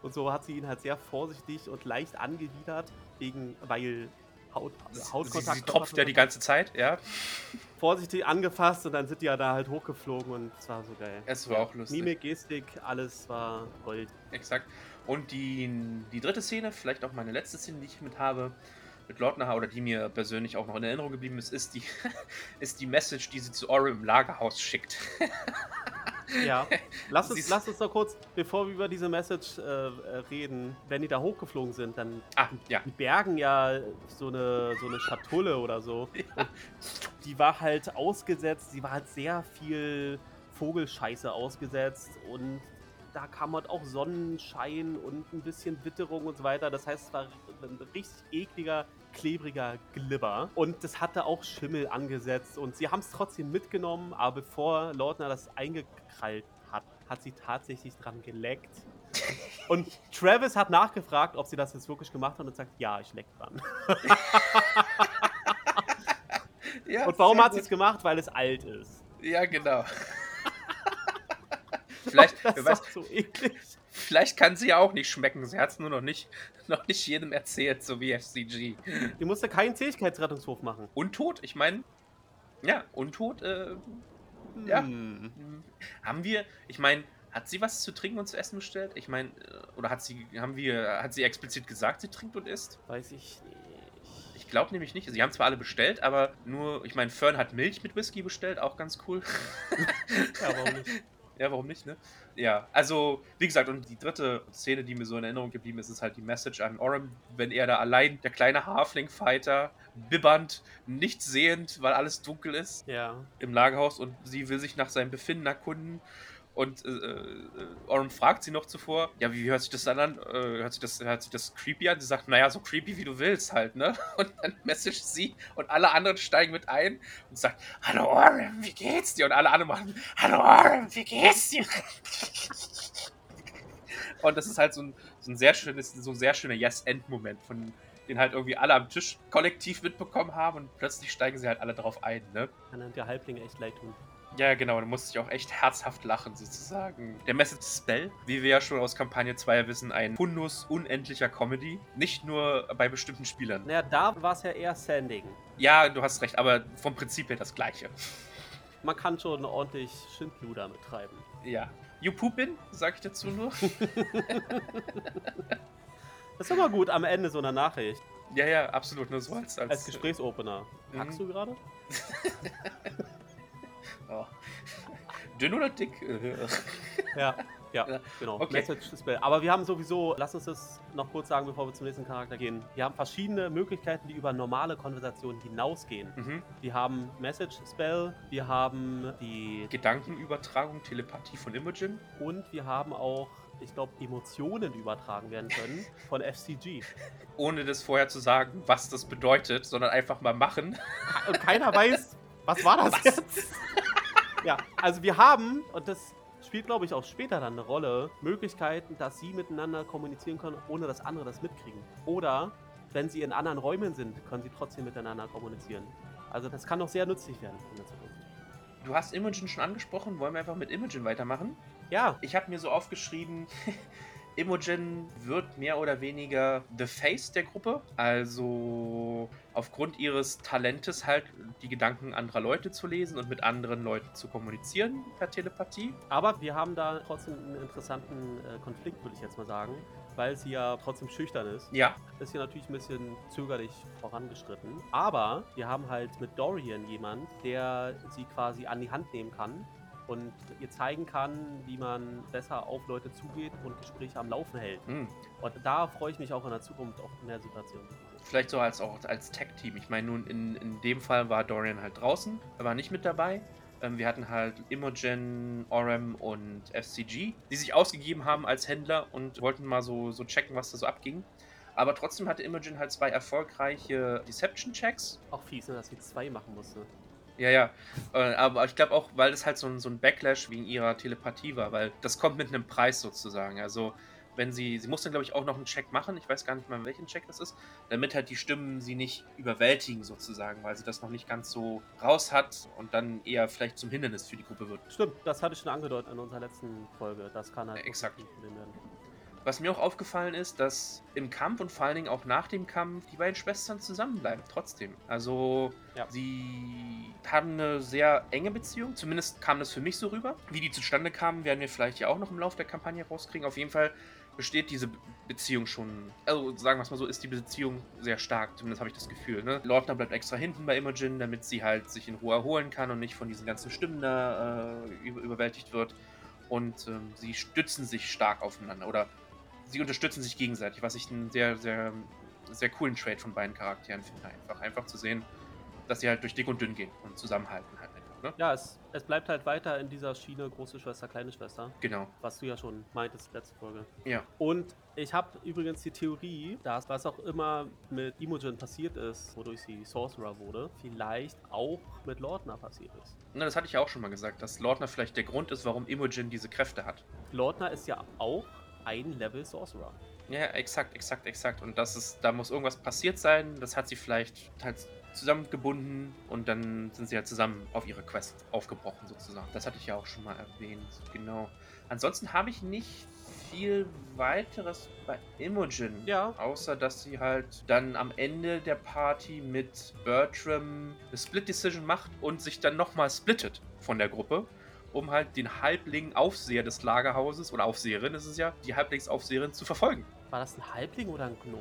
und so hat sie ihn halt sehr vorsichtig und leicht angewidert, wegen, weil Haut, Sie, Hautkontakt. sie tropft ja die ganze Zeit, ja. vorsichtig angefasst und dann sind die ja da halt hochgeflogen und es war so geil. Es war auch lustig. Mimik, Gestik, alles war Gold. Exakt. Und die, die dritte Szene, vielleicht auch meine letzte Szene, die ich mit habe, mit Lordner oder die mir persönlich auch noch in Erinnerung geblieben ist, ist die, ist die Message, die sie zu Orem im Lagerhaus schickt. Ja, lass uns, lass uns doch kurz, bevor wir über diese Message äh, reden, wenn die da hochgeflogen sind, dann Ah, ja. die bergen ja so eine, so eine Schatulle oder so. Und die war halt ausgesetzt, sie war halt sehr viel Vogelscheiße ausgesetzt und da kam halt auch Sonnenschein und ein bisschen Witterung und so weiter. Das heißt, es war ein richtig ekliger, klebriger Glibber. Und das hatte auch Schimmel angesetzt. Und sie haben es trotzdem mitgenommen, aber bevor Lautner das eingekrallt hat, hat sie tatsächlich dran geleckt. Und Travis hat nachgefragt, ob sie das jetzt wirklich gemacht hat und sagt, ja, ich leck dran. ja Und warum hat sie es gemacht? Weil es alt ist. Ja, genau. Vielleicht, wer weiß, so vielleicht kann sie ja auch nicht schmecken. Sie hat es nur noch nicht, noch nicht jedem erzählt, so wie FCG. Die musste keinen Zähigkeitsrettungswurf machen. Untot, ich meine, ja, Untot äh, Ja. Hm. Hm. Haben wir, ich meine, hat sie was zu trinken und zu essen bestellt? Ich meine, äh, oder hat sie, haben wir, hat sie explizit gesagt, sie trinkt und isst? Weiß ich nicht. Ich glaube nämlich nicht. Sie haben zwar alle bestellt, aber nur, ich meine, Fern hat Milch mit Whisky bestellt, auch ganz cool. Ja, warum nicht? Ja, warum nicht, ne? Ja, also, wie gesagt, und die dritte Szene, die mir so in Erinnerung geblieben ist, ist halt die Message an Orem, wenn er da allein, der kleine Halfling-Fighter, bibbernd, nichts sehend, weil alles dunkel ist, Ja. im Lagerhaus und sie will sich nach seinem Befinden erkunden. Und äh, äh, Orem fragt sie noch zuvor, ja, wie hört sich das dann an? Äh, hört, sich das, hört sich das creepy an? Sie sagt, naja, so creepy wie du willst halt, ne? Und dann message sie und alle anderen steigen mit ein und sagt, Hallo Orem, wie geht's dir? Und alle anderen machen, Hallo Orem, wie geht's dir? Und das ist halt so ein, so ein sehr schönes, so ein sehr schöner Yes-End-Moment, von den halt irgendwie alle am Tisch kollektiv mitbekommen haben und plötzlich steigen sie halt alle drauf ein, ne? Kann der Halbling echt leid tun. Ja, genau, da musste ich auch echt herzhaft lachen, sozusagen. Der Message Spell, wie wir ja schon aus Kampagne 2 wissen, ein Fundus unendlicher Comedy. Nicht nur bei bestimmten Spielern. Naja, da war es ja eher Sanding. Ja, du hast recht, aber vom Prinzip her das gleiche. Man kann schon ordentlich Schindluder betreiben. Ja. You Pupin, sag ich dazu nur. Das ist immer gut am Ende so einer Nachricht. ja, ja, absolut, nur so als... als, Als Gesprächsopener. Mhm. Hackst du gerade? Dünn oder dick? Ja, ja, Ja, genau. okay. Message Spell. Aber wir haben sowieso, lass uns das noch kurz sagen, bevor wir zum nächsten Charakter gehen. Wir haben verschiedene Möglichkeiten, die über normale Konversationen hinausgehen. mhm. Wir haben Message Spell, wir haben die Gedankenübertragung, Telepathie von Imogen. und wir haben auch, ich glaube, Emotionen, die übertragen werden können von FCG. Ohne das vorher zu sagen, was das bedeutet, sondern einfach mal machen. Und keiner weiß, was war das Was? jetzt? ja, also wir haben, und das spielt, glaube ich, auch später dann eine Rolle, Möglichkeiten, dass sie miteinander kommunizieren können, ohne dass andere das mitkriegen. Oder wenn sie in anderen Räumen sind, können sie trotzdem miteinander kommunizieren. Also das kann noch sehr nützlich werden in der Zukunft. Du hast Imogen schon angesprochen, wollen wir einfach mit Imogen weitermachen? Ja, Ich habe mir so aufgeschrieben, Imogen wird mehr oder weniger the face der Gruppe. Also aufgrund ihres Talentes halt die Gedanken anderer Leute zu lesen und mit anderen Leuten zu kommunizieren per Telepathie. aber wir haben da trotzdem einen interessanten äh, Konflikt, würde ich jetzt mal sagen, weil sie ja trotzdem schüchtern ist. Ja, ist hier natürlich ein bisschen zögerlich vorangeschritten. Aber wir haben halt mit Dorian jemand, der sie quasi an die Hand nehmen kann und ihr zeigen kann, wie man besser auf Leute zugeht und Gespräche am Laufen hält. hm. Und da freue ich mich auch in der Zukunft auf mehr Situationen. vielleicht so als auch als Tech-Team. Ich meine, nun in, in dem Fall war Dorian halt draußen, er war nicht mit dabei. Ähm, wir hatten halt Imogen, Orem und FCG, die sich ausgegeben haben als Händler und wollten mal so, so checken, was da so abging. Aber trotzdem hatte Imogen halt zwei erfolgreiche Deception-Checks. Auch fies, ne, dass sie zwei machen musste. Ja, ja. Äh, aber ich glaube auch, weil das halt so ein, so ein Backlash wegen ihrer Telepathie war, weil das kommt mit einem Preis sozusagen. Also, wenn sie, sie muss dann, glaube ich, auch noch einen Check machen, ich weiß gar nicht mal, welchen Check das ist, damit halt die Stimmen sie nicht überwältigen sozusagen, weil sie das noch nicht ganz so raus hat und dann eher vielleicht zum Hindernis für die Gruppe wird. Stimmt, das hatte ich schon angedeutet in unserer letzten Folge. Das kann halt Exakt. werden. Was mir auch aufgefallen ist, dass im Kampf und vor allen Dingen auch nach dem Kampf die beiden Schwestern zusammenbleiben, trotzdem. Also, Ja. sie haben eine sehr enge Beziehung, zumindest kam das für mich so rüber. Wie die zustande kamen, werden wir vielleicht ja auch noch im Laufe der Kampagne rauskriegen. Auf jeden Fall besteht diese Be- Beziehung schon, also sagen wir es mal so, ist die Beziehung sehr stark, zumindest habe ich das Gefühl. Ne? Lautner bleibt extra hinten bei Imogen, damit sie halt sich in Ruhe erholen kann und nicht von diesen ganzen Stimmen da äh, über überwältigt wird. Und ähm, sie stützen sich stark aufeinander oder sie unterstützen sich gegenseitig, was ich einen sehr, sehr, sehr coolen Trade von beiden Charakteren finde. Einfach, einfach zu sehen, dass sie halt durch dick und dünn gehen und zusammenhalten halt einfach. Ne? Ja, es, es bleibt halt weiter in dieser Schiene große Schwester, kleine Schwester. Genau. Was du ja schon meintest, letzte Folge. Ja. Und ich habe übrigens die Theorie, dass was auch immer mit Imogen passiert ist, wodurch sie Sorcerer wurde, vielleicht auch mit Lordner passiert ist. Na, das hatte ich ja auch schon mal gesagt, dass Lordner vielleicht der Grund ist, warum Imogen diese Kräfte hat. Lordner ist ja auch ein Level Sorcerer. Ja, exakt, exakt, exakt. Und das ist, da muss irgendwas passiert sein. Das hat sie vielleicht halt zusammengebunden und dann sind sie halt zusammen auf ihre Quest aufgebrochen sozusagen. Das hatte ich ja auch schon mal erwähnt. Genau. Ansonsten habe ich nicht viel weiteres bei Imogen. Ja. Außer, dass sie halt dann am Ende der Party mit Bertram eine Split Decision macht und sich dann nochmal splittet von der Gruppe, um halt den Halbling-Aufseher des Lagerhauses, oder Aufseherin ist es ja, die Halblingsaufseherin zu verfolgen. War das ein Halbling oder ein Gnom?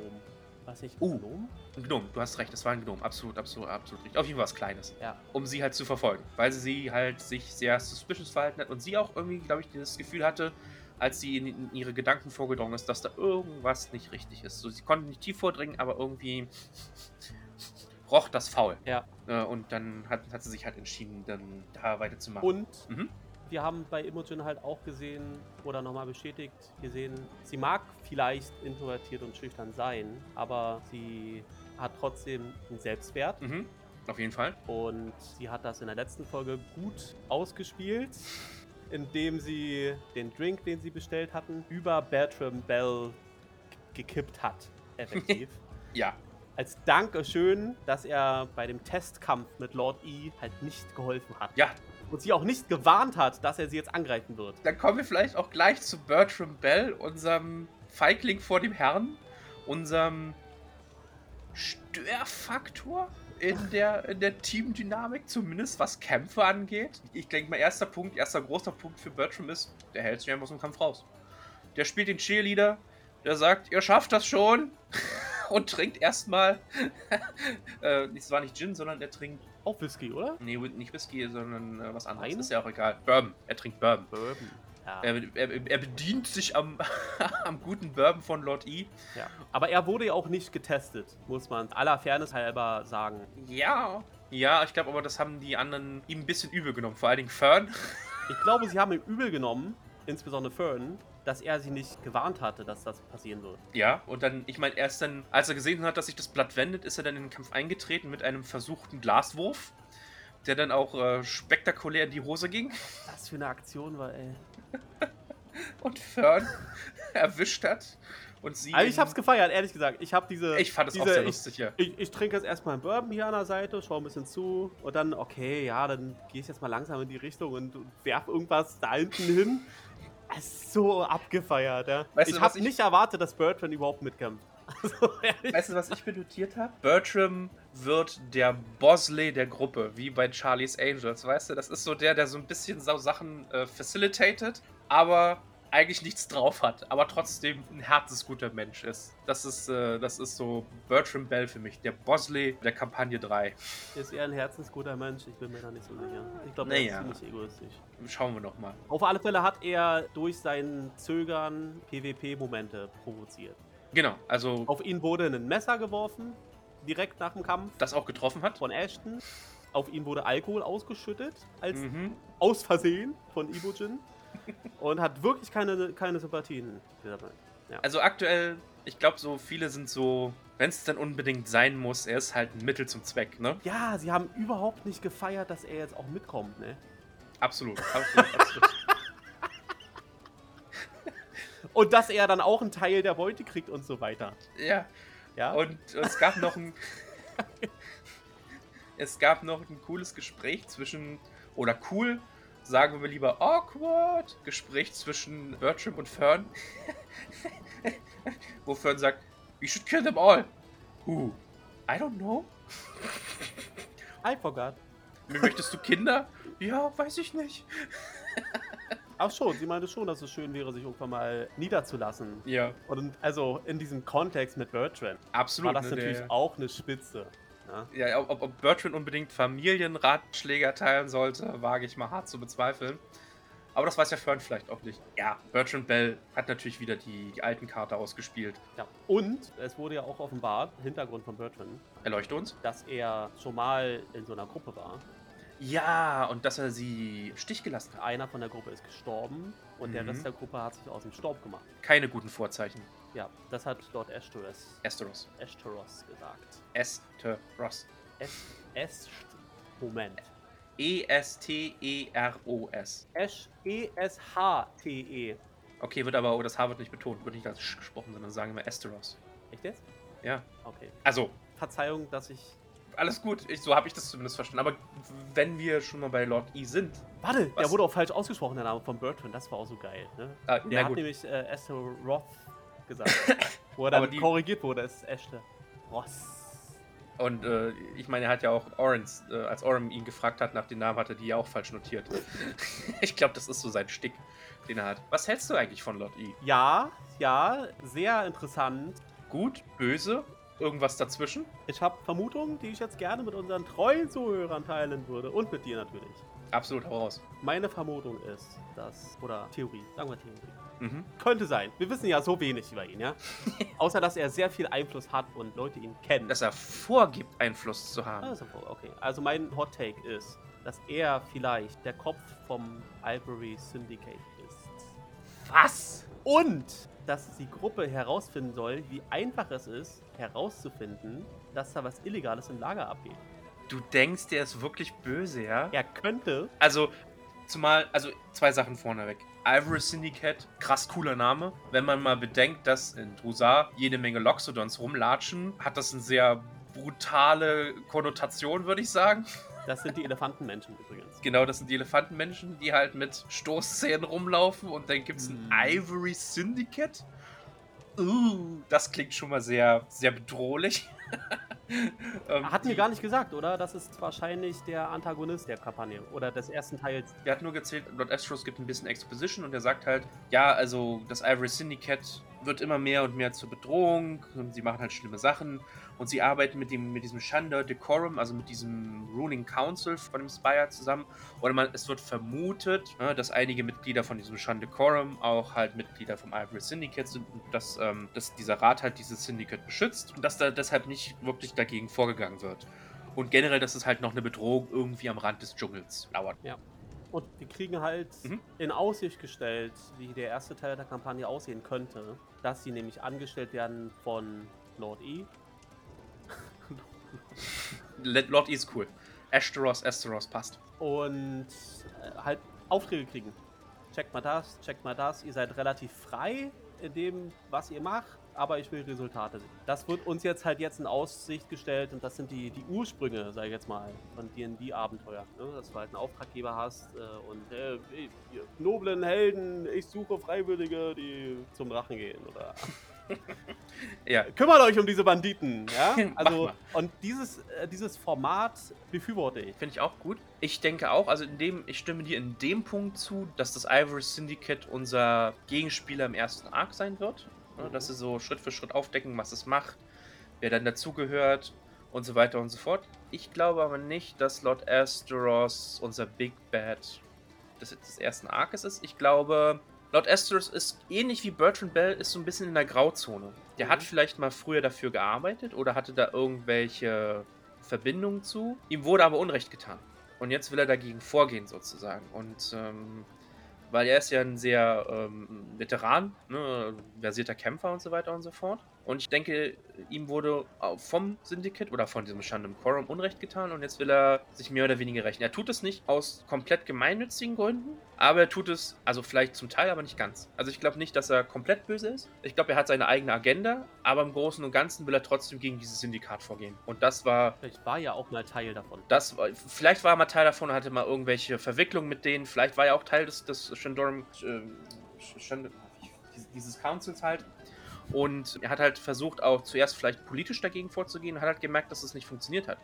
War es nicht ein Uh. Gnom? Ein Gnome, du hast recht, es war ein Gnome. Absolut, absolut, absolut richtig. Auf jeden Fall was Kleines. Ja. Um sie halt zu verfolgen. Weil sie halt sich sehr suspicious verhalten hat und sie auch irgendwie, glaube ich, das Gefühl hatte, als sie in, in ihre Gedanken vorgedrungen ist, dass da irgendwas nicht richtig ist. So, sie konnte nicht tief vordringen, aber irgendwie roch das faul. Ja. Äh, und dann hat, hat sie sich halt entschieden, dann da weiterzumachen. Und Mhm. Wir haben bei Imogen halt auch gesehen oder nochmal bestätigt gesehen, sie mag vielleicht introvertiert und schüchtern sein, aber sie hat trotzdem einen Selbstwert Mhm. Auf jeden Fall. und sie hat das in der letzten Folge gut ausgespielt, indem sie den Drink, den sie bestellt hatten, über Bertram Bell gekippt hat. Effektiv. Ja. Als Dankeschön, dass er bei dem Testkampf mit Lord E halt nicht geholfen hat. Ja, Und sie auch nicht gewarnt hat, dass er sie jetzt angreifen wird. Dann kommen wir vielleicht auch gleich zu Bertram Bell, unserem Feigling vor dem Herrn, unserem Störfaktor in der, in der Teamdynamik, zumindest was Kämpfe angeht. Ich denke mal, erster Punkt, erster großer Punkt für Bertram ist, der hält sich einfach aus dem Kampf raus. Der spielt den Cheerleader, der sagt, ihr schafft das schon und trinkt erstmal, äh, es war nicht Gin, sondern er trinkt, Auch Whisky, oder? nee, nicht Whisky, sondern äh, was anderes, Wein? ist ja auch egal. Bourbon, er trinkt Bourbon. Bourbon. Ja. Er, er, er bedient sich am, am guten Bourbon von Lord E. ja. Aber er wurde ja auch nicht getestet, muss man aller Fairness halber sagen. Ja. Ja, ich glaube aber, das haben die anderen ihm ein bisschen übel genommen. Vor allen Dingen Fern. Ich glaube, sie haben ihm übel genommen, insbesondere Fern, dass er sie nicht gewarnt hatte, dass das passieren wird. Ja, und dann, ich meine, erst dann, als er gesehen hat, dass sich das Blatt wendet, ist er dann in den Kampf eingetreten mit einem versuchten Glaswurf, der dann auch äh, spektakulär in die Hose ging Was für eine Aktion war, ey. und Fern erwischt hat. Und sie. Also ich hab's gefeiert, ehrlich gesagt. Ich hab diese. Ich fand es auch sehr ich, lustig, ja. Ich, ich trinke jetzt erstmal einen Bourbon hier an der Seite, schau ein bisschen zu und dann, okay, ja, dann gehe ich jetzt mal langsam in die Richtung und werf irgendwas da hinten hin. So abgefeiert, ja. Weißt ich habe nicht erwartet, dass Bertrand überhaupt mitkämpft. Also. Weißt du, was ich mir notiert habe? Bertram wird der Bosley der Gruppe, wie bei Charlie's Angels, weißt du? Das ist so der, der so ein bisschen so Sachen äh, facilitated, aber eigentlich nichts drauf hat, aber trotzdem ein herzensguter Mensch ist. Das ist, äh, das ist so Bertram Bell für mich, der Bosley der Kampagne 3. Ist er ein herzensguter Mensch? Ich bin mir da nicht so sicher. Ich glaube, Naja. er ist ziemlich egoistisch. Schauen wir noch mal. Auf alle Fälle hat er durch sein Zögern PvP-Momente provoziert. Genau, also Auf ihn wurde ein Messer geworfen, direkt nach dem Kampf das auch getroffen hat. von Ashton. Auf ihn wurde Alkohol ausgeschüttet, als Mhm. aus Versehen von Imogen. Und hat wirklich keine, keine Sympathien. Ja. Also aktuell, ich glaube, so viele sind so, wenn es dann unbedingt sein muss, er ist halt ein Mittel zum Zweck, ne? ja, sie haben überhaupt nicht gefeiert, dass er jetzt auch mitkommt, ne? Absolut, absolut, absolut. Und dass er dann auch einen Teil der Beute kriegt und so weiter. Ja, Ja. Und es gab noch ein. es gab noch ein cooles Gespräch zwischen. Oder cool, sagen wir lieber awkward. Gespräch zwischen Bertram und Fern. Wo Fern sagt: We should kill them all. Who? I don't know. I forgot. Möchtest du Kinder? Ja, weiß ich nicht. Ach schon, sie meinte schon, dass es schön wäre, sich irgendwann mal niederzulassen. Ja, Und also in diesem Kontext mit Bertrand absolut. war das ne, natürlich der- auch eine Spitze. Ja? Ja, ob, ob Bertrand unbedingt Familienratschläge teilen sollte, wage ich mal hart zu bezweifeln. Aber das weiß ja Fern vielleicht auch nicht. Ja, Bertrand Bell hat natürlich wieder die, die alten Karte ausgespielt. ja. Und es wurde ja auch offenbart, Hintergrund von Bertrand, Erleuchte uns. dass er schon mal in so einer Gruppe war. Ja, und dass er sie im Stich gelassen hat. Einer von der Gruppe ist gestorben und der Mhm. Rest der Gruppe hat sich aus dem Staub gemacht. Keine guten Vorzeichen. Ja, das hat Lord Ashtoreth, Esteros. Ashtoros gesagt. Esteros. Es, es, Moment. E E-S-T-E-R-O-S. E-S-H-T-E. Okay, wird aber, oh, das H wird nicht betont, wird nicht als Sch gesprochen, sondern sagen wir Esteros. Echt jetzt? Ja. Okay. Also, Verzeihung, dass ich alles gut. Ich, so habe ich das zumindest verstanden. Aber wenn wir schon mal bei Lord E sind. Warte, Was? der wurde auch falsch ausgesprochen, der Name von Bertrand. Das war auch so geil. Ne? Ah, Der hat nämlich äh, Esther Roth gesagt. wo er dann Aber die- korrigiert wurde, es ist Esther Ross. Und äh, ich meine, er hat ja auch Orens, äh, als Oren ihn gefragt hat nach den Namen, hat er die ja auch falsch notiert. ich glaube, das ist so sein Stick, den er hat. Was hältst du eigentlich von Lord E? Ja, ja, sehr interessant. Gut, böse, irgendwas dazwischen? Ich habe Vermutungen, die ich jetzt gerne mit unseren treuen Zuhörern teilen würde. Und mit dir natürlich. Absolut heraus. Meine Vermutung ist, dass. Oder Theorie, sagen wir Theorie. Mhm. Könnte sein. Wir wissen ja so wenig über ihn, ja? Außer, dass er sehr viel Einfluss hat und Leute ihn kennen. Dass er vorgibt, Einfluss zu haben. Also, okay. Also mein Hot Take ist, dass er vielleicht der Kopf vom Ivory Syndicate ist. Was? Und dass die Gruppe herausfinden soll, wie einfach es ist, herauszufinden, dass da was Illegales im Lager abgeht. Du denkst, der ist wirklich böse, ja? Er könnte. Also, zumal, also zwei Sachen vorneweg. Ivory Syndicate, krass cooler Name. Wenn man mal bedenkt, dass in Drusar jede Menge Loxodons rumlatschen, hat das eine sehr brutale Konnotation, würde ich sagen. Das sind die Elefantenmenschen übrigens. Genau, das sind die Elefantenmenschen, die halt mit Stoßzähnen rumlaufen und dann gibt es ein Mhm. Ivory Syndicate. Uh, das klingt schon mal sehr, sehr bedrohlich. ähm, Hat mir gar nicht gesagt, oder? Das ist wahrscheinlich der Antagonist der Kampagne oder des ersten Teils. Der hat nur gezählt, Lord Astros gibt ein bisschen Exposition und er sagt halt, ja, also das Ivory Syndicate wird immer mehr und mehr zur Bedrohung sie machen halt schlimme Sachen und sie arbeiten mit, dem, mit diesem Shanda Decorum, also mit diesem Ruling Council von dem Spire zusammen. Oder man, es wird vermutet, ne, dass einige Mitglieder von diesem Shanda Decorum auch halt Mitglieder vom Ivory Syndicate sind und dass, ähm, dass dieser Rat halt dieses Syndicate beschützt und dass da deshalb nicht wirklich dagegen vorgegangen wird. Und generell, dass es halt noch eine Bedrohung irgendwie am Rand des Dschungels lauert. Und wir kriegen halt Mhm. in Aussicht gestellt, wie der erste Teil der Kampagne aussehen könnte, dass sie nämlich angestellt werden von Lord E. Lord E ist cool. Ashtaros, Asteros passt. und äh, halt Aufträge kriegen. Checkt mal das, checkt mal das. Ihr seid relativ frei in dem, was ihr macht, aber ich will Resultate sehen. Das wird uns jetzt halt jetzt in Aussicht gestellt und das sind die, die Ursprünge, sag ich jetzt mal, von D&D-Abenteuer. Ne? Dass du halt einen Auftraggeber hast äh, und äh, ihr noblen Helden, ich suche Freiwillige, die zum Drachen gehen oder Ja, kümmert euch um diese Banditen, ja? Also und dieses äh, dieses Format befürworte ich. finde ich auch gut. Ich denke auch, also in dem, ich stimme dir in dem Punkt zu, dass das Ivory Syndicate unser Gegenspieler im ersten Arc sein wird. Ne, Mhm. Dass sie so Schritt für Schritt aufdecken, was es macht, wer dann dazugehört und so weiter und so fort. Ich glaube aber nicht, dass Lord Asteros unser Big Bad des, des ersten Arcs ist. Ich glaube, Lord Asteros ist ähnlich wie Bertrand Bell, ist so ein bisschen in der Grauzone. Der Mhm. hat vielleicht mal früher dafür gearbeitet oder hatte da irgendwelche Verbindungen zu. Ihm wurde aber Unrecht getan. Und jetzt will er dagegen vorgehen, sozusagen. Und ähm, weil er ist ja ein sehr ähm, Veteran, ne, versierter Kämpfer und so weiter und so fort. Und ich denke, ihm wurde vom Syndicate oder von diesem Shandam Quorum Unrecht getan und jetzt will er sich mehr oder weniger rächen. Er tut es nicht aus komplett gemeinnützigen Gründen, aber er tut es, also vielleicht zum Teil, aber nicht ganz. Also ich glaube nicht, dass er komplett böse ist. Ich glaube, er hat seine eigene Agenda, aber im Großen und Ganzen will er trotzdem gegen dieses Syndikat vorgehen. Und das war Vielleicht war ja auch mal Teil davon. das, war- vielleicht war er mal Teil davon und hatte mal irgendwelche Verwicklungen mit denen. Vielleicht war er auch Teil des, des Shandorum, äh, Shand- dieses Councils halt. Und er hat halt versucht, auch zuerst vielleicht politisch dagegen vorzugehen, hat halt gemerkt, dass es nicht funktioniert hat.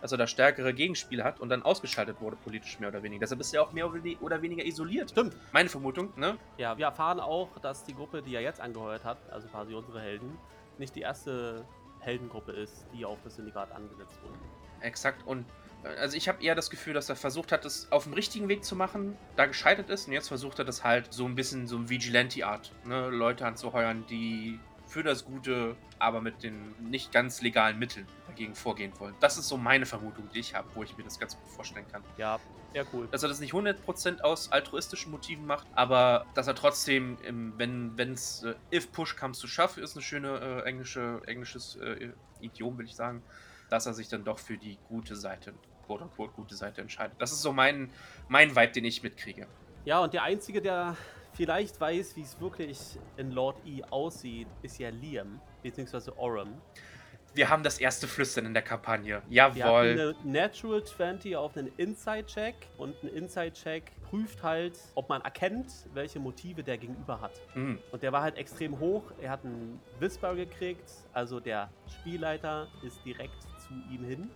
Dass er da stärkere Gegenspiele hat und dann ausgeschaltet wurde, politisch mehr oder weniger. Deshalb ist er auch mehr oder weniger isoliert. Stimmt. Meine Vermutung, ne? Ja, wir erfahren auch, dass die Gruppe, die er jetzt angeheuert hat, also quasi unsere Helden, nicht die erste Heldengruppe ist, die auf das Syndikat angesetzt wurde. Exakt. Und also ich habe eher das Gefühl, dass er versucht hat, es auf dem richtigen Weg zu machen, da gescheitert ist und jetzt versucht er das halt so ein bisschen so ein Vigilante-Art, ne? Leute anzuheuern, die für das Gute, aber mit den nicht ganz legalen Mitteln dagegen vorgehen wollen. Das ist so meine Vermutung, die ich habe, wo ich mir das ganz gut vorstellen kann. Ja, sehr cool. Dass er das nicht 100% aus altruistischen Motiven macht, aber dass er trotzdem, im, wenn es äh, if push comes to shove, ist eine schöne äh, englische, englisches äh, Idiom, will ich sagen, dass er sich dann doch für die gute Seite, quote unquote, gute Seite entscheidet. Das ist so mein, mein Vibe, den ich mitkriege. Ja, und der Einzige, der vielleicht weiß, wie es wirklich in Lord E aussieht, ist ja Liam, beziehungsweise Orem. Wir haben das erste Flüstern in der Kampagne. Wir hatten Jawohl. eine Natural 20 auf einen Inside-Check und ein Inside-Check prüft halt, ob man erkennt, welche Motive der Gegenüber hat. Hm. Und der war halt extrem hoch. Er hat einen Whisper gekriegt, also der Spielleiter ist direkt zu ihm hin.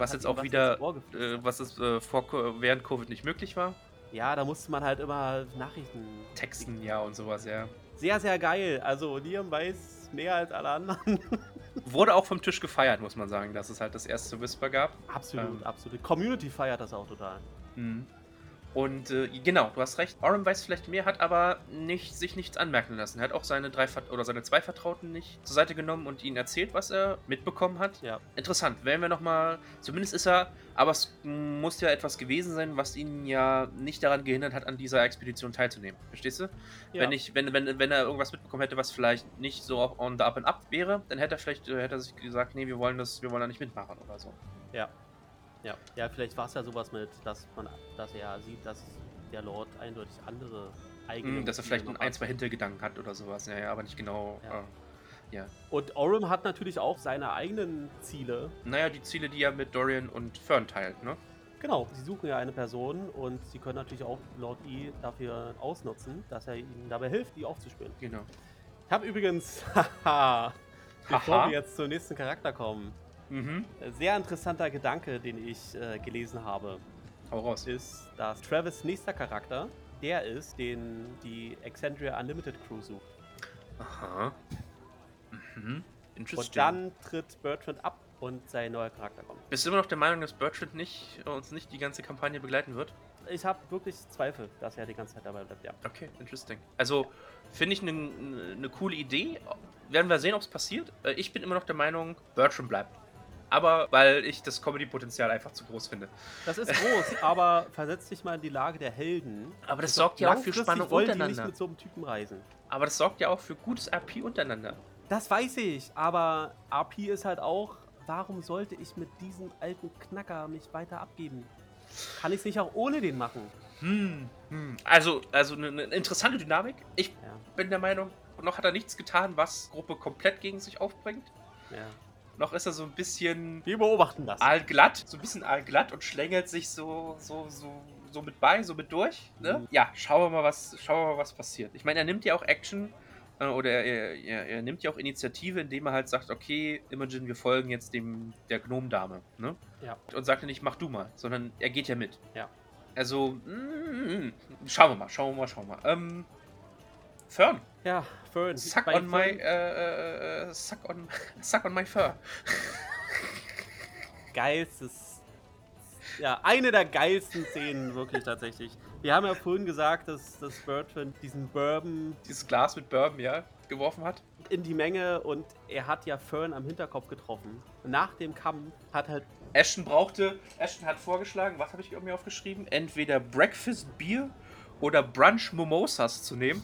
Was jetzt auch wieder, äh, was es äh, vor, während Covid nicht möglich war. Ja, da musste man halt immer Nachrichten Texten, ja, und sowas, ja. Sehr, sehr geil. Also Liam weiß mehr als alle anderen. Wurde auch vom Tisch gefeiert, muss man sagen, dass es halt das erste Whisper gab. absolut, Ähm. absolut. Community feiert das auch total. Mhm. Und äh, genau, du hast recht. Oren weiß vielleicht mehr, hat aber nicht, sich nichts anmerken lassen. Er hat auch seine drei Vert- oder seine zwei Vertrauten nicht zur Seite genommen und ihnen erzählt, was er mitbekommen hat. Ja. Interessant. Werden wir nochmal. Zumindest ist er. Aber es muss ja etwas gewesen sein, was ihn ja nicht daran gehindert hat, an dieser Expedition teilzunehmen. Verstehst du? ja. Wenn, ich, wenn, wenn, wenn er irgendwas mitbekommen hätte, was vielleicht nicht so on the up and up wäre, dann hätte er vielleicht äh, hätte er sich gesagt, nee, wir wollen das, wir wollen da nicht mitmachen oder so. Ja. Ja, ja vielleicht war es ja sowas mit, dass man, dass er sieht, dass der Lord eindeutig andere eigene. Mm, dass er vielleicht ein, hat. zwei Hintergedanken hat oder sowas. Ja, ja, aber nicht genau. Ja. Äh, ja. Und Orem hat natürlich auch seine eigenen Ziele. Naja, die Ziele, die er mit Dorian und Fern teilt, ne? Genau, sie suchen ja eine Person und sie können natürlich auch Lord E dafür ausnutzen, dass er ihnen dabei hilft, die aufzuspüren. Genau. Ich habe übrigens, haha, bevor wir jetzt zum nächsten Charakter kommen, Mhm. äh, sehr interessanter Gedanke, den ich äh, gelesen habe, Hau raus. ist, dass Travis nächster Charakter der ist, den die Exandria Unlimited Crew sucht. Aha. Mhm. Interesting. Und dann tritt Bertrand ab und sein neuer Charakter kommt. Bist du immer noch der Meinung, dass Bertrand nicht, uns nicht die ganze Kampagne begleiten wird? Ich habe wirklich Zweifel, dass er die ganze Zeit dabei bleibt, ja. Okay, interesting. Also, finde ich eine ne coole Idee. Werden wir sehen, ob es passiert. Äh, Ich bin immer noch der Meinung, Bertram bleibt. Aber weil ich das Comedy-Potenzial einfach zu groß finde. Das ist groß, aber versetz dich mal in die Lage der Helden. Aber das sorgt ja auch für Spannung wollen die nicht untereinander. mit so einem Typen reisen. Aber das sorgt ja auch für gutes RP untereinander. Das weiß ich, aber RP ist halt auch, warum sollte ich mit diesem alten Knacker mich weiter abgeben? Kann ich es nicht auch ohne den machen? Hm. hm. Also, also eine, eine interessante Dynamik. Ich Ja, bin der Meinung, noch hat er nichts getan, was Gruppe komplett gegen sich aufbringt. ja. Noch ist er so ein bisschen Wir beobachten das. aalglatt, so ein bisschen aalglatt und schlängelt sich so, so, so, so mit bei, so mit durch. Ne? Mhm. Ja, schauen wir mal, was, schauen wir mal, was passiert. Ich meine, er nimmt ja auch Action äh, oder er, er, er nimmt ja auch Initiative, indem er halt sagt, okay, Imogen, wir folgen jetzt dem der Gnomdame. Ne? Ja. Und sagt ja nicht, mach du mal, sondern er geht ja mit. Ja. Also, mm, schauen wir mal, schauen wir mal, schauen wir mal. Ähm, Fern, Ja, Fern. suck bei on my, Fern- äh, äh, suck on, suck on my fur. geilstes. Ja, eine der geilsten Szenen, wirklich tatsächlich. Wir haben ja vorhin gesagt, dass, dass Bertrand diesen Bourbon Dieses Glas mit Bourbon, ja, geworfen hat. in die Menge und er hat ja Fern am Hinterkopf getroffen. Nach dem Kampf hat halt. Ashton brauchte, Ashton hat vorgeschlagen, was habe ich mir aufgeschrieben? Entweder Breakfast Bier oder Brunch Mimosas zu nehmen.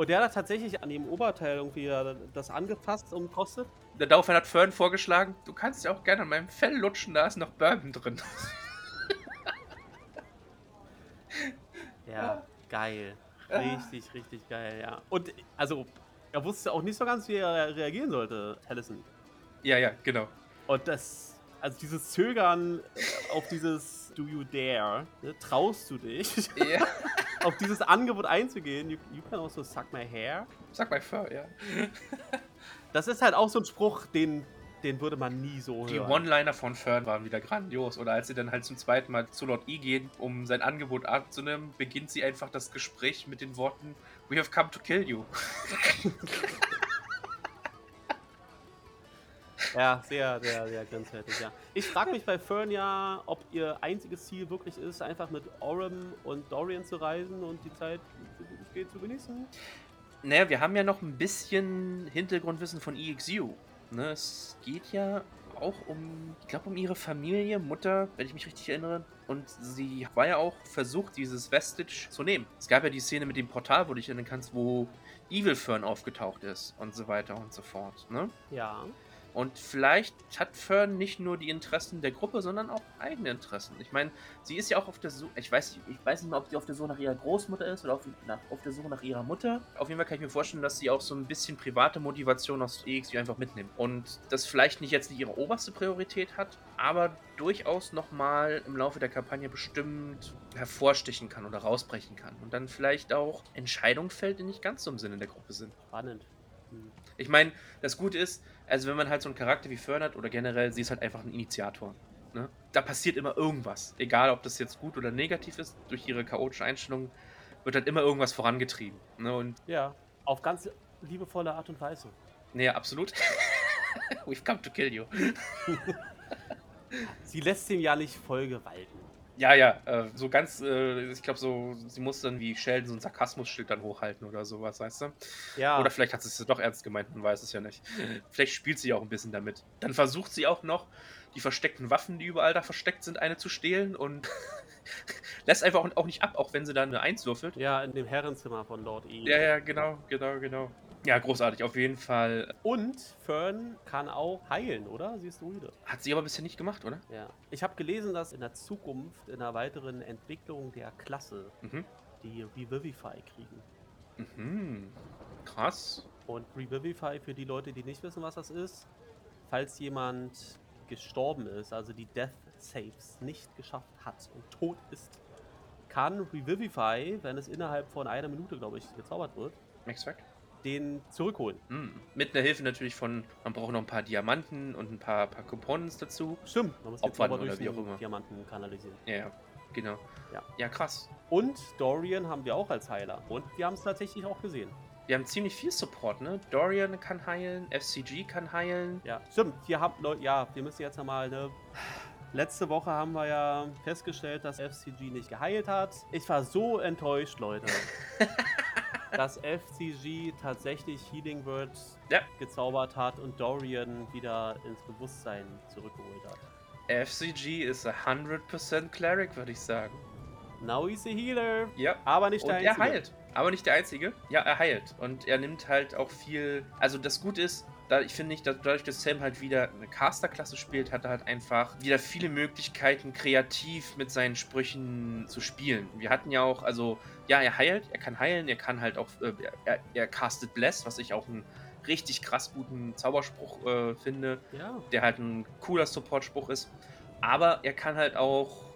Und der hat tatsächlich an dem Oberteil irgendwie das angefasst und kostet. Daraufhin hat Fern vorgeschlagen, du kannst ja auch gerne an meinem Fell lutschen, da ist noch Bourbon drin. Ja, geil. Richtig, richtig geil, ja. Und also, er wusste auch nicht so ganz, wie er reagieren sollte, Allison. ja, ja, genau. Und das, also dieses Zögern auf dieses Do you dare, ne, traust du dich, Ja. auf dieses Angebot einzugehen, you, you can also suck my hair. Sag mal Fur, ja. Das ist halt auch so ein Spruch, den, den würde man nie so Die hören. One-Liner von Fern waren wieder grandios. Oder als sie dann halt zum zweiten Mal zu Lord E gehen, um sein Angebot anzunehmen, beginnt sie einfach das Gespräch mit den Worten We have come to kill you. Ja, sehr, sehr, sehr grenzwertig, ja. Ich frage mich bei Fern ja, ob ihr einziges Ziel wirklich ist, einfach mit Orem und Dorian zu reisen und die Zeit, geht, zu genießen. Naja, wir haben ja noch ein bisschen Hintergrundwissen von EXU. Ne, es geht ja auch um, ich glaube, um ihre Familie, Mutter, wenn ich mich richtig erinnere. Und sie war ja auch versucht, dieses Vestige zu nehmen. Es gab ja die Szene mit dem Portal, wo du dich erinnern kannst, wo Evil Fern aufgetaucht ist und so weiter und so fort. Ne? Ja. Und vielleicht hat Fern nicht nur die Interessen der Gruppe, sondern auch eigene Interessen. Ich meine, sie ist ja auch auf der Suche, ich weiß, ich weiß nicht mehr, ob sie auf der Suche nach ihrer Großmutter ist oder auf, nach, auf der Suche nach ihrer Mutter. Auf jeden Fall kann ich mir vorstellen, dass sie auch so ein bisschen private Motivation aus EXU einfach mitnimmt. Und das vielleicht nicht jetzt nicht ihre oberste Priorität hat, aber durchaus nochmal im Laufe der Kampagne bestimmt hervorstechen kann oder rausbrechen kann. Und dann vielleicht auch Entscheidungen fällt, die nicht ganz so im Sinne der Gruppe sind. Spannend. Hm. Ich meine, das Gute ist, also wenn man halt so einen Charakter wie Fern hat oder generell, sie ist halt einfach ein Initiator. Ne? Da passiert immer irgendwas. Egal, ob das jetzt gut oder negativ ist, durch ihre chaotische Einstellung wird halt immer irgendwas vorangetrieben. Ne? Und Ja, auf ganz liebevolle Art und Weise. nee, absolut. We've come to kill you. Sie lässt ihm ja nicht Folge walten. Ja, ja, äh, so ganz, äh, ich glaube so, sie muss dann wie Sheldon so ein Sarkasmusschild dann hochhalten oder sowas, weißt du? Ja, Oder vielleicht hat sie es doch ernst gemeint, man weiß es ja nicht. Vielleicht spielt sie auch ein bisschen damit. Dann versucht sie auch noch, die versteckten Waffen, die überall da versteckt sind, eine zu stehlen und lässt einfach auch nicht ab, auch wenn sie dann eine Eins würfelt. ja, in dem Herrenzimmer von Lord E. Ja, ja, genau, genau, genau. Ja, großartig, auf jeden Fall. Und Fern kann auch heilen, oder? Sie ist Druide. Hat sie aber bisher nicht gemacht, oder? Ja. Ich habe gelesen, dass in der Zukunft, in einer weiteren Entwicklung der Klasse, Mhm. die Revivify kriegen. Mhm. Krass. Und Revivify, für die Leute, die nicht wissen, was das ist, falls jemand gestorben ist, also die Death Saves nicht geschafft hat und tot ist, kann Revivify, wenn es innerhalb von einer Minute, glaube ich, gezaubert wird, Max Fact? Den zurückholen. Mhm. Mit einer Hilfe natürlich von, man braucht noch ein paar Diamanten und ein paar, paar Components dazu. Stimmt, man muss Opfern oder wie auch immer. Diamanten kanalisieren. Ja, ja, genau. Ja. Ja, krass. Und Dorian haben wir auch als Heiler. Und wir haben es tatsächlich auch gesehen. Wir haben ziemlich viel Support, ne? Dorian kann heilen, FCG kann heilen. Ja, stimmt. Hier haben Leute, ja, wir müssen jetzt nochmal, ne. Letzte Woche haben wir ja festgestellt, dass FCG nicht geheilt hat. Ich war so enttäuscht, Leute. dass FCG tatsächlich Healing Words Ja. gezaubert hat und Dorian wieder ins Bewusstsein zurückgeholt hat. FCG ist 100% Cleric, würde ich sagen. Now he's a Healer. Ja. Aber nicht Und der er Einzige. heilt. Aber nicht der Einzige. Ja, er heilt. Und er nimmt halt auch viel. Also, das Gute ist, da, ich finde nicht, dass dadurch, dass Sam halt wieder eine Caster-Klasse spielt, hat er halt einfach wieder viele Möglichkeiten, kreativ mit seinen Sprüchen zu spielen. Wir hatten ja auch, also, ja, er heilt, er kann heilen, er kann halt auch, äh, er, er castet Bless, was ich auch einen richtig krass guten Zauberspruch äh, finde Ja. der halt ein cooler Support-Spruch ist. Aber er kann halt auch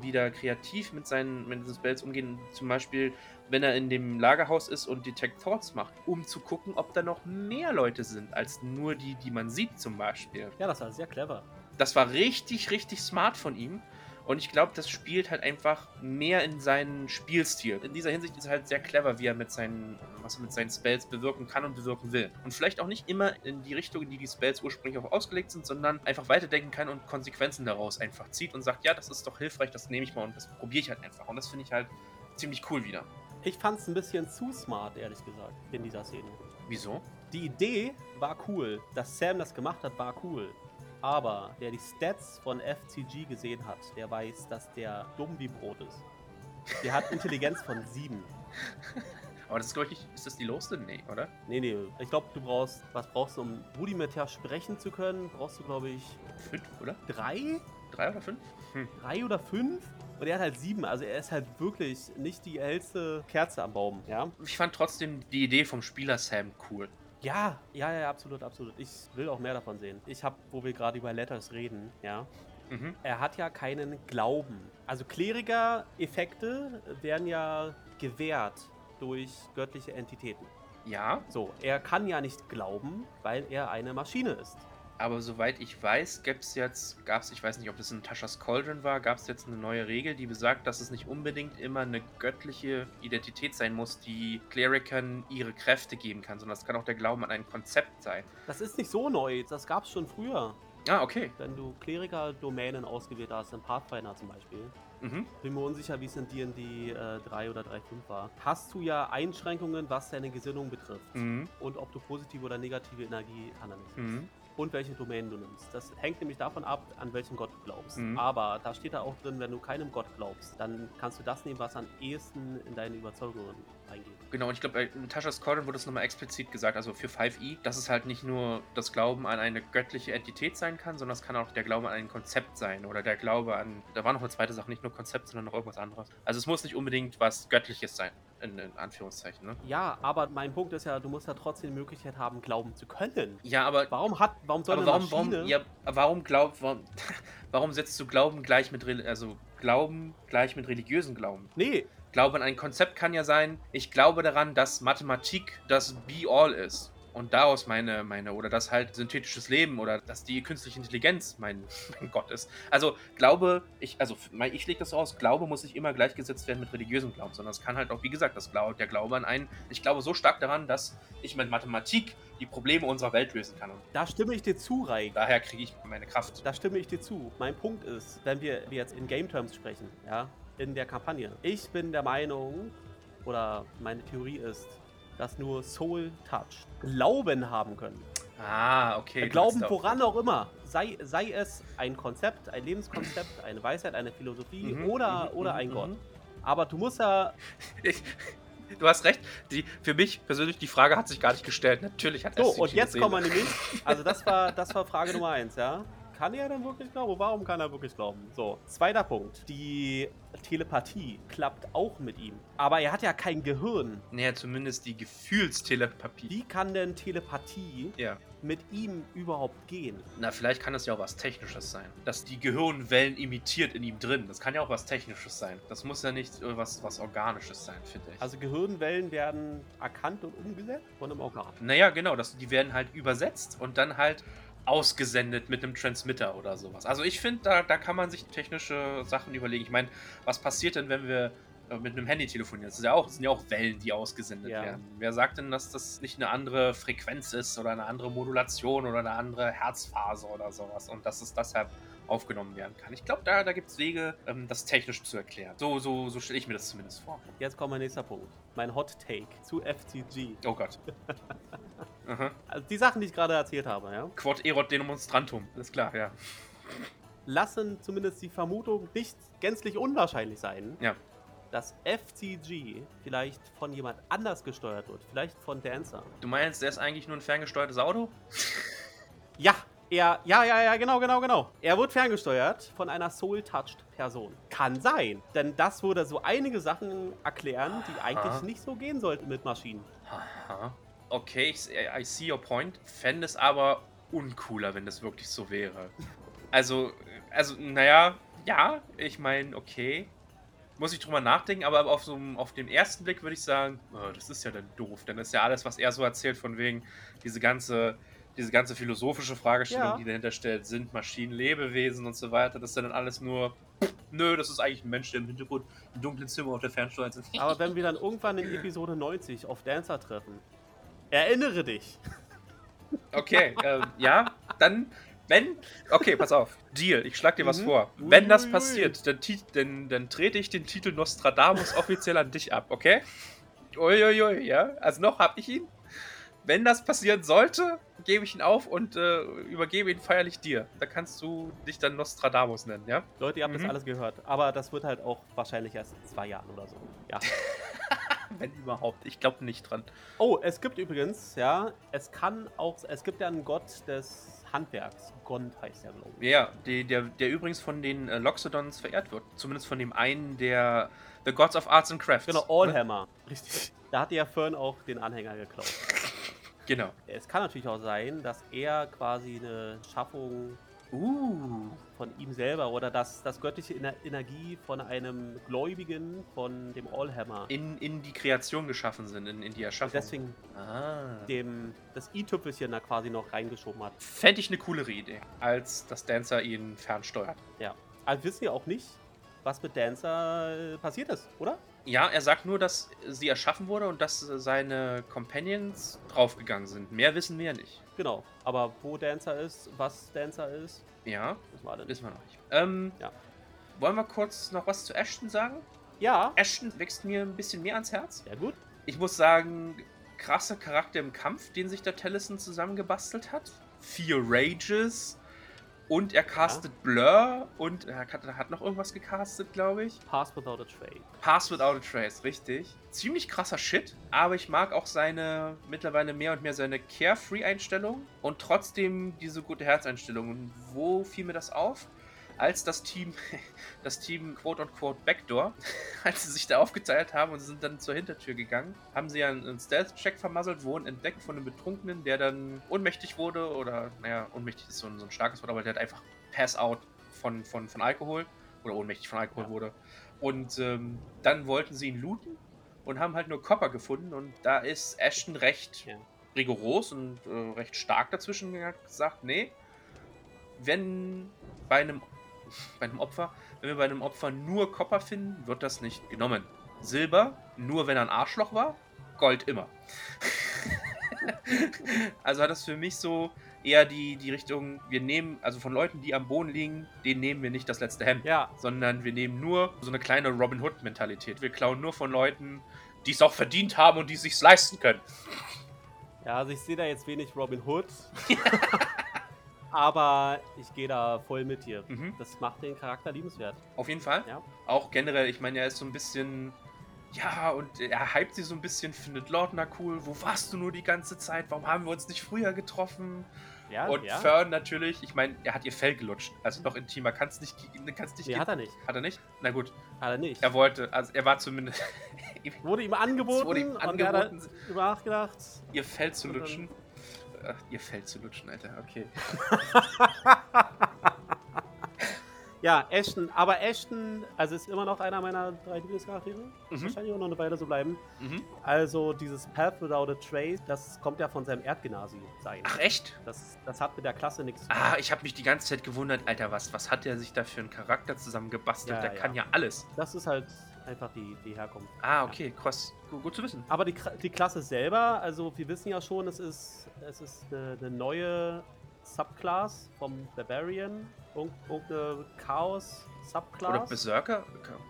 wieder kreativ mit seinen, mit seinen Spells umgehen. Zum Beispiel, wenn er in dem Lagerhaus ist und Detect Thoughts macht, um zu gucken, ob da noch mehr Leute sind, als nur die, die man sieht zum Beispiel. Ja, das war sehr clever. Das war richtig, richtig smart von ihm. Und ich glaube, das spielt halt einfach mehr in seinen Spielstil. In dieser Hinsicht ist er halt sehr clever, wie er mit seinen, was er mit seinen Spells bewirken kann und bewirken will. Und vielleicht auch nicht immer in die Richtung, in die die Spells ursprünglich auch ausgelegt sind, sondern einfach weiterdenken kann und Konsequenzen daraus einfach zieht und sagt, ja, das ist doch hilfreich, das nehme ich mal und das probiere ich halt einfach. Und das finde ich halt ziemlich cool wieder. Ich fand es ein bisschen zu smart, ehrlich gesagt, in dieser Szene. Wieso? Die Idee war cool. Dass Sam das gemacht hat, war cool. Aber wer die Stats von FCG gesehen hat, der weiß, dass der dumm wie Brot ist. Der hat Intelligenz von 7. Aber das ist, glaube ich, ist das die lowste? Nee, oder? Nee, nee. Ich glaube, du brauchst, was brauchst du, um rudimentär sprechen zu können? Brauchst du, glaube ich, Fünf, oder? drei? Drei oder fünf? Hm. Drei oder fünf? Und er hat halt sieben. Also er ist halt wirklich nicht die hellste Kerze am Baum, ja? Ich fand trotzdem die Idee vom Spieler Sam cool. Ja, ja, ja, absolut, absolut. Ich will auch mehr davon sehen. Ich habe, wo wir gerade über Letters reden, ja, Mhm. er hat ja keinen Glauben. Also Kleriker-Effekte werden ja gewährt durch göttliche Entitäten. Ja, So, er kann ja nicht glauben, weil er eine Maschine ist. Aber soweit ich weiß, gab es jetzt, gab es, ich weiß nicht, ob das in Taschas Cauldron war, gab es jetzt eine neue Regel, die besagt, dass es nicht unbedingt immer eine göttliche Identität sein muss, die Klerikern ihre Kräfte geben kann, sondern es kann auch der Glauben an ein Konzept sein. Das ist nicht so neu, das gab es schon früher. Ah, okay. Wenn du Kleriker-Domänen ausgewählt hast, in Pathfinder zum Beispiel, Mhm. bin mir unsicher, wie es in D&D äh, 3 oder 3.5 war, hast du ja Einschränkungen, was deine Gesinnung betrifft. Mhm. Und ob du positive oder negative Energie analysierst. Mhm. Und welche Domänen du nimmst. Das hängt nämlich davon ab, an welchen Gott du glaubst. Mhm. Aber da steht da auch drin, wenn du keinem Gott glaubst, dann kannst du das nehmen, was am ehesten in deine Überzeugungen reingeht. Genau, und ich glaube, in Tasha's Calling wurde es nochmal explizit gesagt, also für 5e, dass es halt nicht nur das Glauben an eine göttliche Entität sein kann, sondern es kann auch der Glaube an ein Konzept sein oder der Glaube an, da war noch eine zweite Sache, nicht nur Konzept, sondern noch irgendwas anderes. Also es muss nicht unbedingt was Göttliches sein, in, in Anführungszeichen, ne? Ja, aber mein Punkt ist ja, du musst ja trotzdem die Möglichkeit haben, glauben zu können. Ja, aber Warum hat, warum soll Aber eine warum, warum, Maschine... ja, warum glaub, warum, warum setzt du Glauben gleich mit, also Glauben gleich mit religiösen Glauben? Nee, Glaube an ein Konzept kann ja sein, ich glaube daran, dass Mathematik das Be-All ist. Und daraus meine, meine, oder dass halt synthetisches Leben oder dass die künstliche Intelligenz mein, mein Gott ist. Also Glaube, ich, also mein- ich lege das so aus, Glaube muss nicht immer gleichgesetzt werden mit religiösem Glauben, sondern es kann halt auch, wie gesagt, das Glaube, der Glaube an einen, ich glaube so stark daran, dass ich mit Mathematik die Probleme unserer Welt lösen kann. Und da stimme ich dir zu, Reik. daher kriege ich meine Kraft. Da stimme ich dir zu. Mein Punkt ist, wenn wir wir jetzt in Game Terms sprechen, ja, in der Kampagne. Ich bin der Meinung, oder meine Theorie ist, dass nur Soul Touch Glauben haben können. Ah, okay. Glauben woran auch immer. Sei, sei es ein Konzept, ein Lebenskonzept, eine Weisheit, eine Philosophie Mhm, oder, mhm, oder mhm, ein mhm. Gott. Aber du musst ja. Ich, du hast recht. Die, für mich persönlich, die Frage hat sich gar nicht gestellt. Natürlich hat So, und jetzt kommen wir nämlich. Also, das war, das war Frage Nummer eins, ja. Kann er denn wirklich glauben? Warum kann er wirklich glauben? So, zweiter Punkt. Die Telepathie klappt auch mit ihm. Aber er hat ja kein Gehirn. Naja, zumindest die Gefühlstelepapie. Wie kann denn Telepathie Ja. mit ihm überhaupt gehen? Na, vielleicht kann das ja auch was Technisches sein. Dass die Gehirnwellen imitiert in ihm drin. Das kann ja auch was Technisches sein. Das muss ja nicht äh, was, was Organisches sein, finde ich. Also Gehirnwellen werden erkannt und umgesetzt von einem Organ. naja, genau. Das, die werden halt übersetzt und dann halt ausgesendet mit einem Transmitter oder sowas. Also ich finde, da, da kann man sich technische Sachen überlegen. Ich meine, was passiert denn, wenn wir äh, mit einem Handy telefonieren? Das, ist ja auch, das sind ja auch Wellen, die ausgesendet Ja. werden. Wer sagt denn, dass das nicht eine andere Frequenz ist oder eine andere Modulation oder eine andere Herzphase oder sowas und dass es deshalb aufgenommen werden kann? Ich glaube, da, da gibt es Wege, ähm, das technisch zu erklären. So, so, so stelle ich mir das zumindest vor. Jetzt kommt mein nächster Punkt. Mein Hot Take zu FCG. Oh Gott. Aha. Also die Sachen, die ich gerade erzählt habe, ja, Quod erot demonstrantum. Alles klar, ja. lassen zumindest die Vermutung nicht gänzlich unwahrscheinlich sein, Ja. dass FCG vielleicht von jemand anders gesteuert wird. Vielleicht von Dancer. Du meinst, der ist eigentlich nur ein ferngesteuertes Auto? Ja, er, ja, ja, ja, genau, genau, genau. Er wird ferngesteuert von einer Soul-Touched-Person. Kann sein, denn das würde so einige Sachen erklären, die eigentlich Aha. nicht so gehen sollten mit Maschinen. Aha. Okay, ich, I see your point. Fände es aber uncooler, wenn das wirklich so wäre. Also, also, naja, ja, ich meine, okay. Muss ich drüber nachdenken, aber auf, so, einem- auf den ersten Blick würde ich sagen, oh, das ist ja dann doof. Dann ist ja alles, was er so erzählt, von wegen diese ganze, diese ganze philosophische Fragestellung, Ja. die dahinter stellt, sind Maschinen Lebewesen und so weiter, das ist ja dann alles nur, nö, das ist eigentlich ein Mensch, der im Hintergrund im dunklen Zimmer auf der Fernsteuer sitzt. Aber wenn wir dann irgendwann in Episode 90 auf Dancer treffen, erinnere dich. Okay, ähm, ja, dann, wenn, okay, pass auf, Deal, ich schlag dir was Mhm. vor. Wenn das passiert, dann, dann, dann trete ich den Titel Nostradamus offiziell an dich ab, okay? Uiuiui, ja, also noch hab ich ihn. Wenn das passieren sollte, gebe ich ihn auf und äh, übergebe ihn feierlich dir. Da kannst du dich dann Nostradamus nennen, ja? Leute, ihr habt Mhm. das alles gehört. Aber das wird halt auch wahrscheinlich erst in zwei Jahren oder so. Ja. Wenn überhaupt, ich glaube nicht dran. Oh, es gibt übrigens, ja, es kann auch, es gibt ja einen Gott des Handwerks. Gond heißt der, glaube ich. Ja, die, der, der übrigens von den äh, Loxodons verehrt wird. Zumindest von dem einen der The Gods of Arts and Crafts. Genau, Allhammer. Richtig. Da hat ja Fern auch den Anhänger geklaut. Genau. Es kann natürlich auch sein, dass er quasi eine Schaffung Uh. von ihm selber oder dass das göttliche Ener Energie von einem Gläubigen von dem Allhammer In, in die Kreation geschaffen sind, in, in die und Erschaffung. deswegen ah. dem das i-Tüpfelchen da quasi noch reingeschoben hat. Fände ich eine coolere Idee, als dass Dancer ihn fernsteuert. Ja. Wir wissen ja auch nicht, was mit Dancer äh, passiert ist, oder? Ja, er sagt nur, dass sie erschaffen wurde und dass seine Companions draufgegangen sind. Mehr wissen wir ja nicht. Genau. Aber wo Dancer ist, was Dancer ist, Ja, wissen wir alle wissen wir noch nicht. Ähm, Ja. wollen wir kurz noch was zu Ashton sagen? Ja, Ashton wächst mir ein bisschen mehr ans Herz. sehr gut. Ich muss sagen, krasser Charakter im Kampf, den sich der Tellison zusammengebastelt hat. Vier Rages. Und er castet Blur und er hat, hat noch irgendwas gecastet, glaube ich. Pass without a trade. Pass Without a Trace, richtig. Ziemlich krasser Shit, aber ich mag auch seine, mittlerweile mehr und mehr seine Carefree-Einstellung und trotzdem diese gute Herzeinstellung. Und wo fiel mir das auf? Als das Team, das Team quote unquote Backdoor, als sie sich da aufgeteilt haben und sind dann zur Hintertür gegangen, haben sie ja einen Stealth-Check vermasselt, wurden entdeckt von einem Betrunkenen, der dann ohnmächtig wurde oder, naja, ohnmächtig ist so ein, so ein starkes Wort, aber der hat einfach Pass-out von, von, von Alkohol oder ohnmächtig von Alkohol Ja. wurde. Und ähm, dann wollten sie ihn looten und haben halt nur Copper gefunden. Und da ist Ashton recht Ja. rigoros und äh, recht stark dazwischen gesagt, nee, wenn bei einem, bei einem Opfer, wenn wir bei einem Opfer nur Copper finden, wird das nicht genommen. Silber, nur wenn er ein Arschloch war, Gold immer. also hat das für mich so eher die, die Richtung, wir nehmen, also von Leuten, die am Boden liegen, denen nehmen wir nicht das letzte Hemd Ja, sondern wir nehmen nur so eine kleine Robin Hood-Mentalität. Wir klauen nur von Leuten, die es auch verdient haben und die es sich leisten können. ja, also ich sehe da jetzt wenig Robin Hood. Aber ich gehe da voll mit dir. Mhm. Das macht den Charakter liebenswert. Auf jeden Fall. Ja. Auch generell, ich meine, er ist so ein bisschen. Ja, und er hypt sie so ein bisschen, findet Lordner cool. Wo warst du nur die ganze Zeit? Warum haben wir uns nicht früher getroffen? Ja, und ja. Fern natürlich, ich meine, er hat ihr Fell gelutscht. Also noch intimer kann es nicht, kann's nicht Nee, hat er nicht. Hat er nicht? Na gut, Hat er nicht. er wollte, also er war zumindest. Wurde ihm angeboten, wurde ihm und er hat angeboten. nachgedacht. ihr Fell zu lutschen. Ach, ihr Fell zu lutschen, Alter, okay. Ja, Ashton. Aber Ashton, also ist immer noch einer meiner drei Lieblingscharaktere. Mhm. Wahrscheinlich auch noch eine Weile so bleiben. Mhm. Also dieses Path Without a Trace, das kommt ja von seinem Erdgenasi sein. Ach, echt? Das, das hat mit der Klasse nichts zu tun. Ah, ich habe mich die ganze Zeit gewundert, Alter, was, was hat der sich da für einen Charakter zusammengebastelt? Ja, der ja. kann ja alles. Das ist halt einfach die, die Herkunft. Ah, okay, krass. Gut, gut zu wissen. Aber die, die Klasse selber, also wir wissen ja schon, es ist, es ist eine, eine neue Subclass vom Barbarian, irgend- irgendeine Chaos-Subclass. Oder Berserker?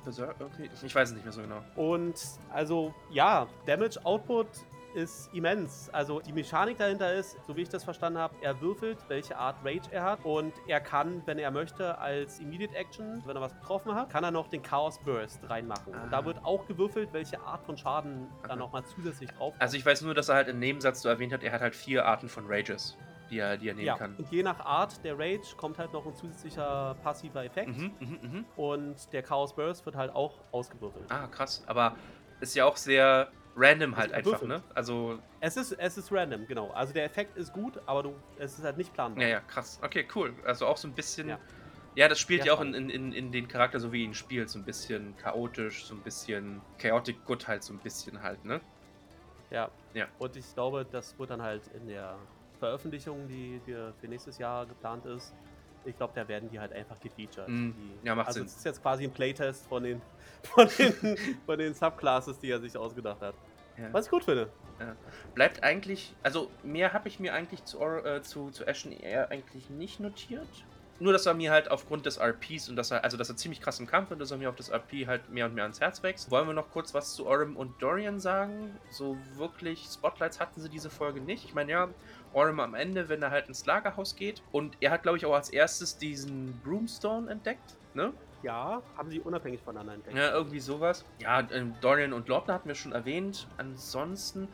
Berserker? Okay, ich weiß es nicht mehr so genau. Und also ja, Damage Output ist immens. Also die Mechanik dahinter ist, so wie ich das verstanden habe, er würfelt, welche Art Rage er hat und er kann, wenn er möchte, als Immediate Action, wenn er was getroffen hat, kann er noch den Chaos Burst reinmachen. Und Ah. da wird auch gewürfelt, welche Art von Schaden Aha. dann nochmal zusätzlich drauf Also ich weiß nur, dass er halt im Nebensatz so erwähnt hat, er hat halt vier Arten von Rages, die er, die er nehmen ja, kann. und je nach Art der Rage kommt halt noch ein zusätzlicher passiver Effekt Mhm, mhm, mhm. und der Chaos Burst wird halt auch ausgewürfelt. Ah, krass. Aber ist ja auch sehr random halt Also einfach, ne? Also, Es ist, es ist random, genau. Also der Effekt ist gut, aber du, es ist halt nicht planbar. ja, ja, krass. Okay, cool. Also auch so ein bisschen. Ja, Ja. das spielt Sehr ja auch in, in, in, den Charakter, so wie ihn spielt, so ein bisschen chaotisch, so ein bisschen chaotic good halt, so ein bisschen halt, ne? Ja. Ja. Und ich glaube, das wird dann halt in der Veröffentlichung, die für, für nächstes Jahr geplant ist. Ich glaube, da werden die halt einfach gefeatured. Mm, Die, ja, macht also Sinn. es ist jetzt quasi ein Playtest von den, von den, von den Subclasses, die er sich ausgedacht hat. Ja. Was ich gut finde. Bleibt eigentlich, also mehr habe ich mir eigentlich zu, äh, zu, zu Ashton eher eigentlich nicht notiert. Nur, dass er mir halt aufgrund des RPs und dass er, also dass er ziemlich krass im Kampf und dass er mir auf das RP halt mehr und mehr ans Herz wächst. Wollen wir noch kurz was zu Orem und Dorian sagen? So wirklich Spotlights hatten sie diese Folge nicht. Ich meine, ja, Orem am Ende, wenn er halt ins Lagerhaus geht. Und er hat, glaube ich, auch als erstes diesen Broomstone entdeckt, ne? Ja, haben sie unabhängig voneinander entdeckt. Ja, irgendwie sowas. Ja, ähm, Dorian und Lordner hatten wir schon erwähnt. Ansonsten,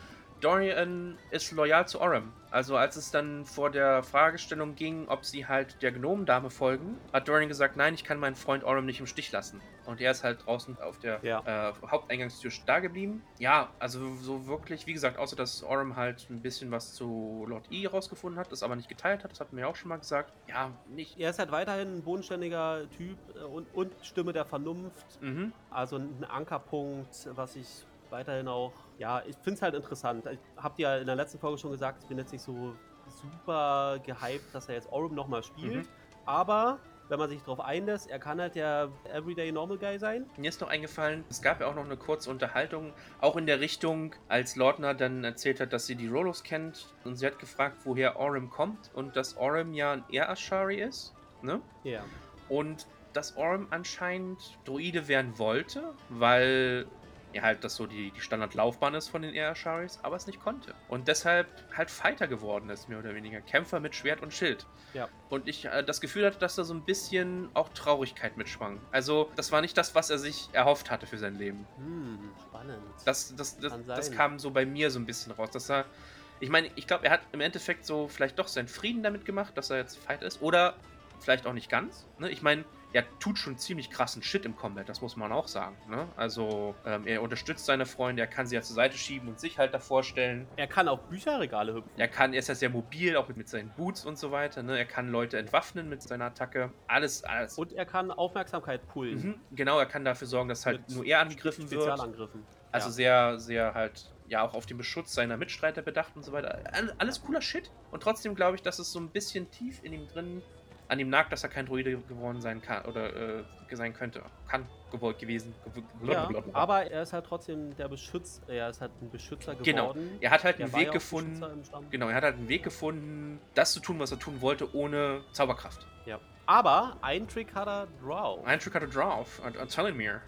Dorian ist loyal zu Orem. Also als es dann vor der Fragestellung ging, ob sie halt der Gnomendame folgen, hat Dorian gesagt, nein, ich kann meinen Freund Orem nicht im Stich lassen. Und er ist halt draußen auf der Ja. äh, Haupteingangstür da geblieben. Ja, also so wirklich, wie gesagt, außer dass Orem halt ein bisschen was zu Lord E rausgefunden hat, das aber nicht geteilt hat, das hatten wir ja auch schon mal gesagt. Ja, nicht. Er ist halt weiterhin ein bodenständiger Typ äh, und, und Stimme der Vernunft. Mhm. Also ein Ankerpunkt, was ich weiterhin auch, ja, ich finde es halt interessant. Ich dir ja in der letzten Folge schon gesagt, ich bin jetzt nicht so super gehypt, dass er jetzt Orem nochmal spielt. Mhm. Aber wenn man sich darauf einlässt, er kann halt der Everyday Normal Guy sein. Mir ist noch eingefallen, es gab ja auch noch eine kurze Unterhaltung, auch in der Richtung, als Lordner dann erzählt hat, dass sie die Rolos kennt und sie hat gefragt, woher Orem kommt und dass Orem ja ein Air Ashari ist, ne? Ja. Und dass Orm anscheinend Droide werden wollte, weil ja halt das so die, die Standardlaufbahn ist von den Air-Asharis, aber es nicht konnte. Und deshalb halt Fighter geworden ist, mehr oder weniger. Kämpfer mit Schwert und Schild. Ja. Und ich äh, das Gefühl hatte, dass da so ein bisschen auch Traurigkeit mitschwang. Also, das war nicht das, was er sich erhofft hatte für sein Leben. Hm, spannend. Das, das, das, das kam so bei mir so ein bisschen raus, dass er. Ich meine, ich glaube, er hat im Endeffekt so vielleicht doch seinen Frieden damit gemacht, dass er jetzt Fighter ist. Oder vielleicht auch nicht ganz. Ne? Ich meine, er tut schon ziemlich krassen Shit im Combat, das muss man auch sagen. Ne? Also, ähm, er unterstützt seine Freunde, er kann sie ja zur Seite schieben und sich halt davor stellen. er kann auch Bücherregale hüpfen. Er kann, er ist ja sehr mobil, auch mit, mit seinen Boots und so weiter. Ne? Er kann Leute entwaffnen mit seiner Attacke. Alles, alles. Und er kann Aufmerksamkeit pullen. Mhm, genau, er kann dafür sorgen, dass halt Mit nur er angegriffen wird. Spezialangriffen. Also ja. sehr, sehr halt, ja, auch auf den Beschutz seiner Mitstreiter bedacht und so weiter. All- Alles cooler Shit. Und trotzdem glaube ich, dass es so ein bisschen tief in ihm drin an ihm nagt, dass er kein Druide geworden sein kann oder äh, sein könnte. Kann gewollt gewesen. gew- Ja, aber er ist halt trotzdem der Beschütz, er ist halt ein Beschützer Genau. geworden. er hat halt Er einen Weg gefunden. Beschützer im. Genau, er hat halt einen Weg gefunden, das zu tun, was er tun wollte, ohne Zauberkraft. Ja. Aber einen Trick hat er drauf. Ein Trick hatte drauf. Und, und telling mir.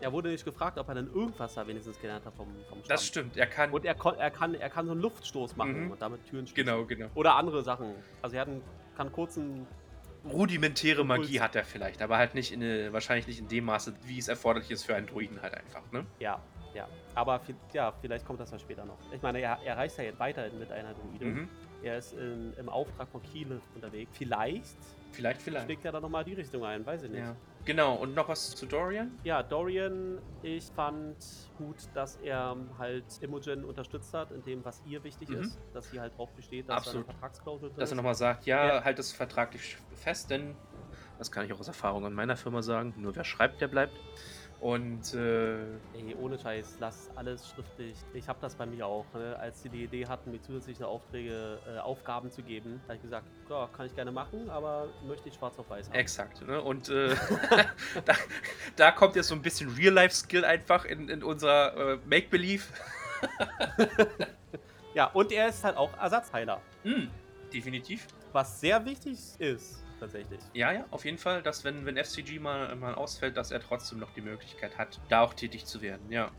Er wurde nicht gefragt, ob er denn irgendwas da wenigstens gelernt hat vom, vom Stamm. Das stimmt. Er kann. Und er, er, kann, er kann so einen Luftstoß machen Mhm. und damit Türen schließen. Genau, genau. Oder andere Sachen. Also er hat einen, kann kurzen. Rudimentäre Magie hat er vielleicht, aber halt nicht in, wahrscheinlich nicht in dem Maße, wie es erforderlich ist für einen Druiden halt einfach, ne? Ja, ja. Aber vi- ja, vielleicht kommt das ja später noch. Ich meine, er, er reist ja jetzt weiterhin mit einer Druide. Mhm. Er ist in, im Auftrag von Kiel unterwegs. Vielleicht Vielleicht, vielleicht. schlägt er dann nochmal die Richtung ein, weiß ich nicht. Ja. Genau, und noch was zu Dorian? Ja, Dorian, ich fand gut, dass er halt Imogen unterstützt hat in dem, was ihr wichtig Mhm. ist, dass sie halt drauf besteht, dass Absolut. da eine Vertragsklausel drin Dass er nochmal sagt, ja, Ja. halt es vertraglich fest, denn das kann ich auch aus Erfahrung in meiner Firma sagen, nur wer schreibt, der bleibt. Und äh, Ey, ohne Scheiß, lass alles schriftlich. Ich habe das bei mir auch. Ne? Als sie die Idee hatten, mir zusätzliche Aufträge, äh, Aufgaben zu geben, habe ich gesagt, ja, kann ich gerne machen, aber möchte ich schwarz auf weiß haben. exakt. Ne? Und äh, da, da kommt jetzt so ein bisschen Real-Life-Skill einfach in, in unserer äh, Make-Believe. Ja, und er ist halt auch Ersatzheiler, Hm, definitiv. was sehr wichtig ist, tatsächlich. Ja, ja, auf jeden Fall, dass wenn, wenn FCG mal, mal ausfällt, dass er trotzdem noch die Möglichkeit hat, da auch tätig zu werden, ja.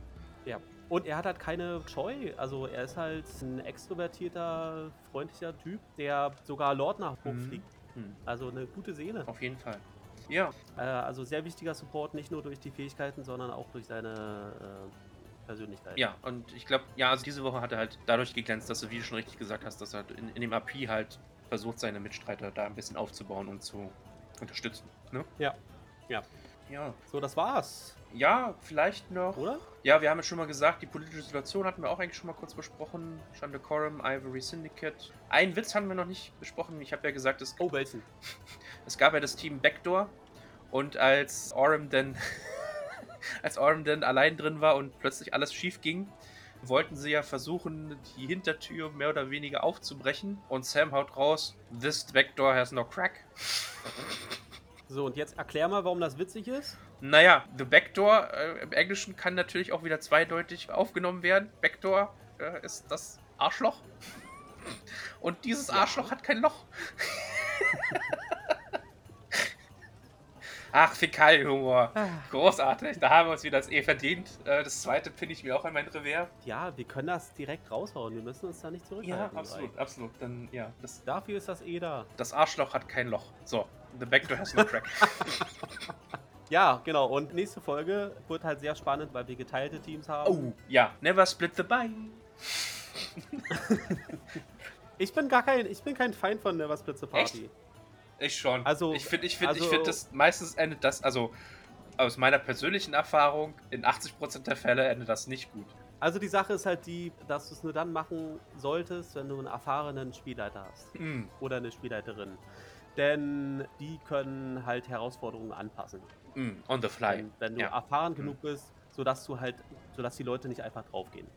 Ja. Und er hat halt keine Scheu. Also er ist halt ein extrovertierter, freundlicher Typ, der sogar Lordner hochfliegt. Hm, Also eine gute Seele. auf jeden Fall. Ja, Äh, also sehr wichtiger Support, nicht nur durch die Fähigkeiten, sondern auch durch seine äh, Persönlichkeit. ja, und ich glaube, ja, also diese Woche hat er halt dadurch geglänzt, dass er, wie du schon richtig gesagt hast, dass er in, in dem AP halt versucht, seine Mitstreiter da ein bisschen aufzubauen und zu unterstützen. Ne? Ja. Ja. Ja. So, das war's, Ja, vielleicht noch. oder? Ja, wir haben ja schon mal gesagt, die politische Situation hatten wir auch eigentlich schon mal kurz besprochen. Shandakorum, Ivory Syndicate. Einen Witz haben wir noch nicht besprochen. Ich habe ja gesagt, es, Oh, welchen? es gab ja das Team Backdoor. Und als Orem dann, als Orem dann allein drin war und plötzlich alles schief ging, wollten sie ja versuchen, die Hintertür mehr oder weniger aufzubrechen. Und Sam haut raus, this backdoor has no crack. So, und jetzt erklär mal, warum das witzig ist. Naja, The Backdoor äh, im Englischen kann natürlich auch wieder zweideutig aufgenommen werden. Backdoor äh, ist das Arschloch. Und dieses. Arschloch hat kein Loch. Ach, Fäkalhumor. Großartig. Da haben wir uns wieder das E verdient. Äh, das zweite pinne ich mir auch in mein Revers. Ja, wir können das direkt raushauen. Wir müssen uns da nicht zurückhalten. absolut, absolut. Dann, ja, das, Dafür ist das eh da. das Arschloch hat kein Loch. So, The Backdoor has no crack. Ja, genau. Und nächste Folge wird halt sehr spannend, weil wir geteilte Teams haben. oh, ja. Never split the bye. Ich bin gar kein, ich bin kein Feind von Never Split the Party. Ich schon. Also- ich finde, ich finde, ich also- finde, das meistens endet das, also aus meiner persönlichen Erfahrung, in 80% der Fälle endet das nicht gut. Also die Sache ist halt die, dass du es nur dann machen solltest, wenn du einen erfahrenen Spielleiter hast. Hm, Oder eine Spielleiterin. Denn die können halt Herausforderungen anpassen. hm, on the fly. Wenn, wenn du ja. erfahren genug bist, sodass du halt, sodass die Leute nicht einfach draufgehen.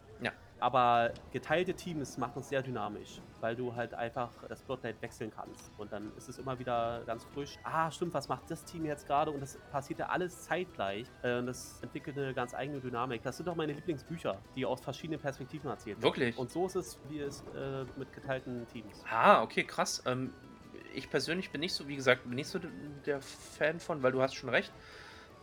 Aber geteilte Teams machen es sehr dynamisch, weil du halt einfach das Spotlight wechseln kannst. Und dann ist es immer wieder ganz frisch. Ah, stimmt, was macht das Team jetzt gerade? Und das passiert ja alles zeitgleich. Äh, Und das entwickelt eine ganz eigene Dynamik. Das sind doch meine Lieblingsbücher, die aus verschiedenen Perspektiven erzählt werden. Wirklich? Und so ist es, wie es äh, mit geteilten Teams. Ah, okay, krass. Ähm, ich persönlich bin nicht so, wie gesagt, bin nicht so der Fan von, weil du hast schon recht,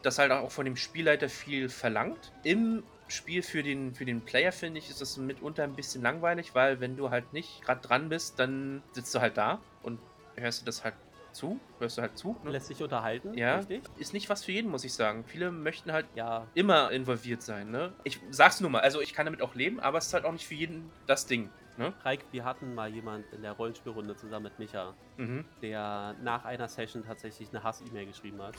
dass halt auch von dem Spielleiter viel verlangt. Im Spiel für den, für den Player, finde ich, ist das mitunter ein bisschen langweilig, weil wenn du halt nicht gerade dran bist, dann sitzt du halt da und hörst du das halt zu, hörst du halt zu. Ne? Lässt sich unterhalten, Ja, richtig? ist nicht was für jeden, muss ich sagen. Viele möchten halt Ja, immer involviert sein, ne? Ich sag's nur mal, also ich kann damit auch leben, aber es ist halt auch nicht für jeden das Ding, ne? Reik, wir hatten mal jemand in der Rollenspielrunde zusammen mit Micha, Mhm. der nach einer Session tatsächlich eine Hass-E-Mail geschrieben hat.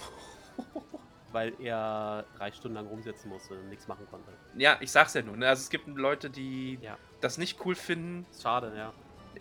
weil er drei Stunden lang rumsitzen musste und nichts machen konnte. Ja, ich sag's ja nur, ne? Also es gibt Leute, die Ja. das nicht cool finden. Schade, ja.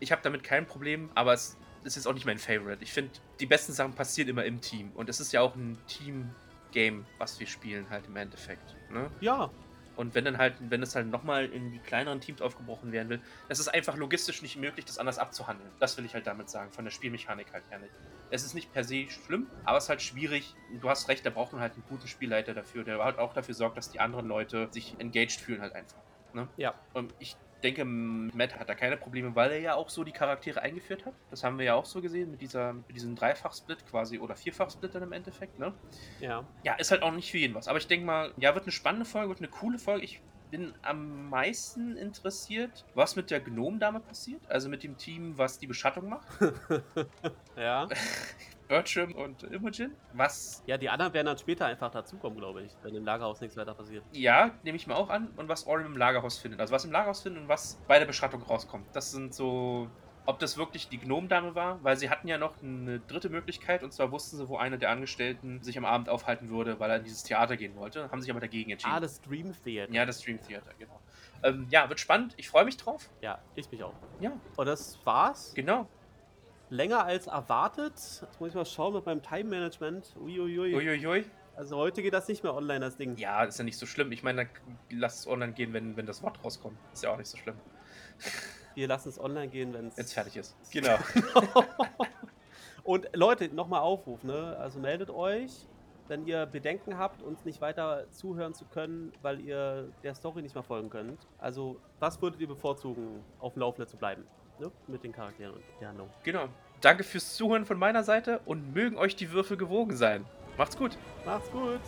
Ich habe damit kein Problem, aber es, es ist auch nicht mein Favorite. Ich finde, die besten Sachen passieren immer im Team. Und es ist ja auch ein Team-Game, was wir spielen halt im Endeffekt. Ne? Ja, Und wenn dann halt, wenn es halt nochmal in die kleineren Teams aufgebrochen werden will, es ist einfach logistisch nicht möglich, das anders abzuhandeln. Das will ich halt damit sagen, von der Spielmechanik halt her nicht. Es ist nicht per se schlimm, aber es ist halt schwierig. Du hast recht, da braucht man halt einen guten Spielleiter dafür, der halt auch dafür sorgt, dass die anderen Leute sich engaged fühlen halt einfach. Ne? ja. Und ich denke, Matt hat da keine Probleme, weil er ja auch so die Charaktere eingeführt hat. Das haben wir ja auch so gesehen mit, dieser, mit diesem Dreifach-Split quasi oder Vierfach-Split dann im Endeffekt, ne? Ja. Ja, ist halt auch nicht für jeden was. Aber ich denke mal, ja, wird eine spannende Folge, wird eine coole Folge. Ich bin am meisten interessiert, was mit der Gnome-Dame passiert. Also mit dem Team, was die Beschattung macht. Ja. Bertram und Imogen. Was, Ja, die anderen werden dann später einfach dazukommen, glaube ich, wenn im Lagerhaus nichts weiter passiert. ja, nehme ich mal auch an. Und was Orem im Lagerhaus findet. Also was im Lagerhaus findet und was bei der Beschattung rauskommt. Das sind so... Ob das wirklich die Gnome-Dame war, weil sie hatten ja noch eine dritte Möglichkeit und zwar wussten sie, wo einer der Angestellten sich am Abend aufhalten würde, weil er in dieses Theater gehen wollte, haben sich aber dagegen entschieden. Ah, das Dream Theater. Ja, das Stream Theater, genau. Ähm, ja, wird spannend. Ich freue mich drauf. Ja, ich mich auch. Ja, Und das war's. genau. Länger als erwartet. Jetzt muss ich mal schauen mit meinem Time-Management. Uiuiui. Uiuiui. Also heute geht das nicht mehr online, das Ding. Ja, ist ja nicht so schlimm. Ich meine, dann lass es online gehen, wenn, wenn das Wort rauskommt. Ist ja auch nicht so schlimm. Wir lassen es online gehen, wenn es. Fertig ist. Genau. Und Leute, nochmal Aufruf, ne? Also meldet euch, wenn ihr Bedenken habt, uns nicht weiter zuhören zu können, weil ihr der Story nicht mehr folgen könnt. Also, was würdet ihr bevorzugen, auf dem Laufenden zu bleiben? Ne? Mit den Charakteren und der Handlung. genau. Danke fürs Zuhören von meiner Seite und mögen euch die Würfel gewogen sein. Macht's gut. Macht's gut!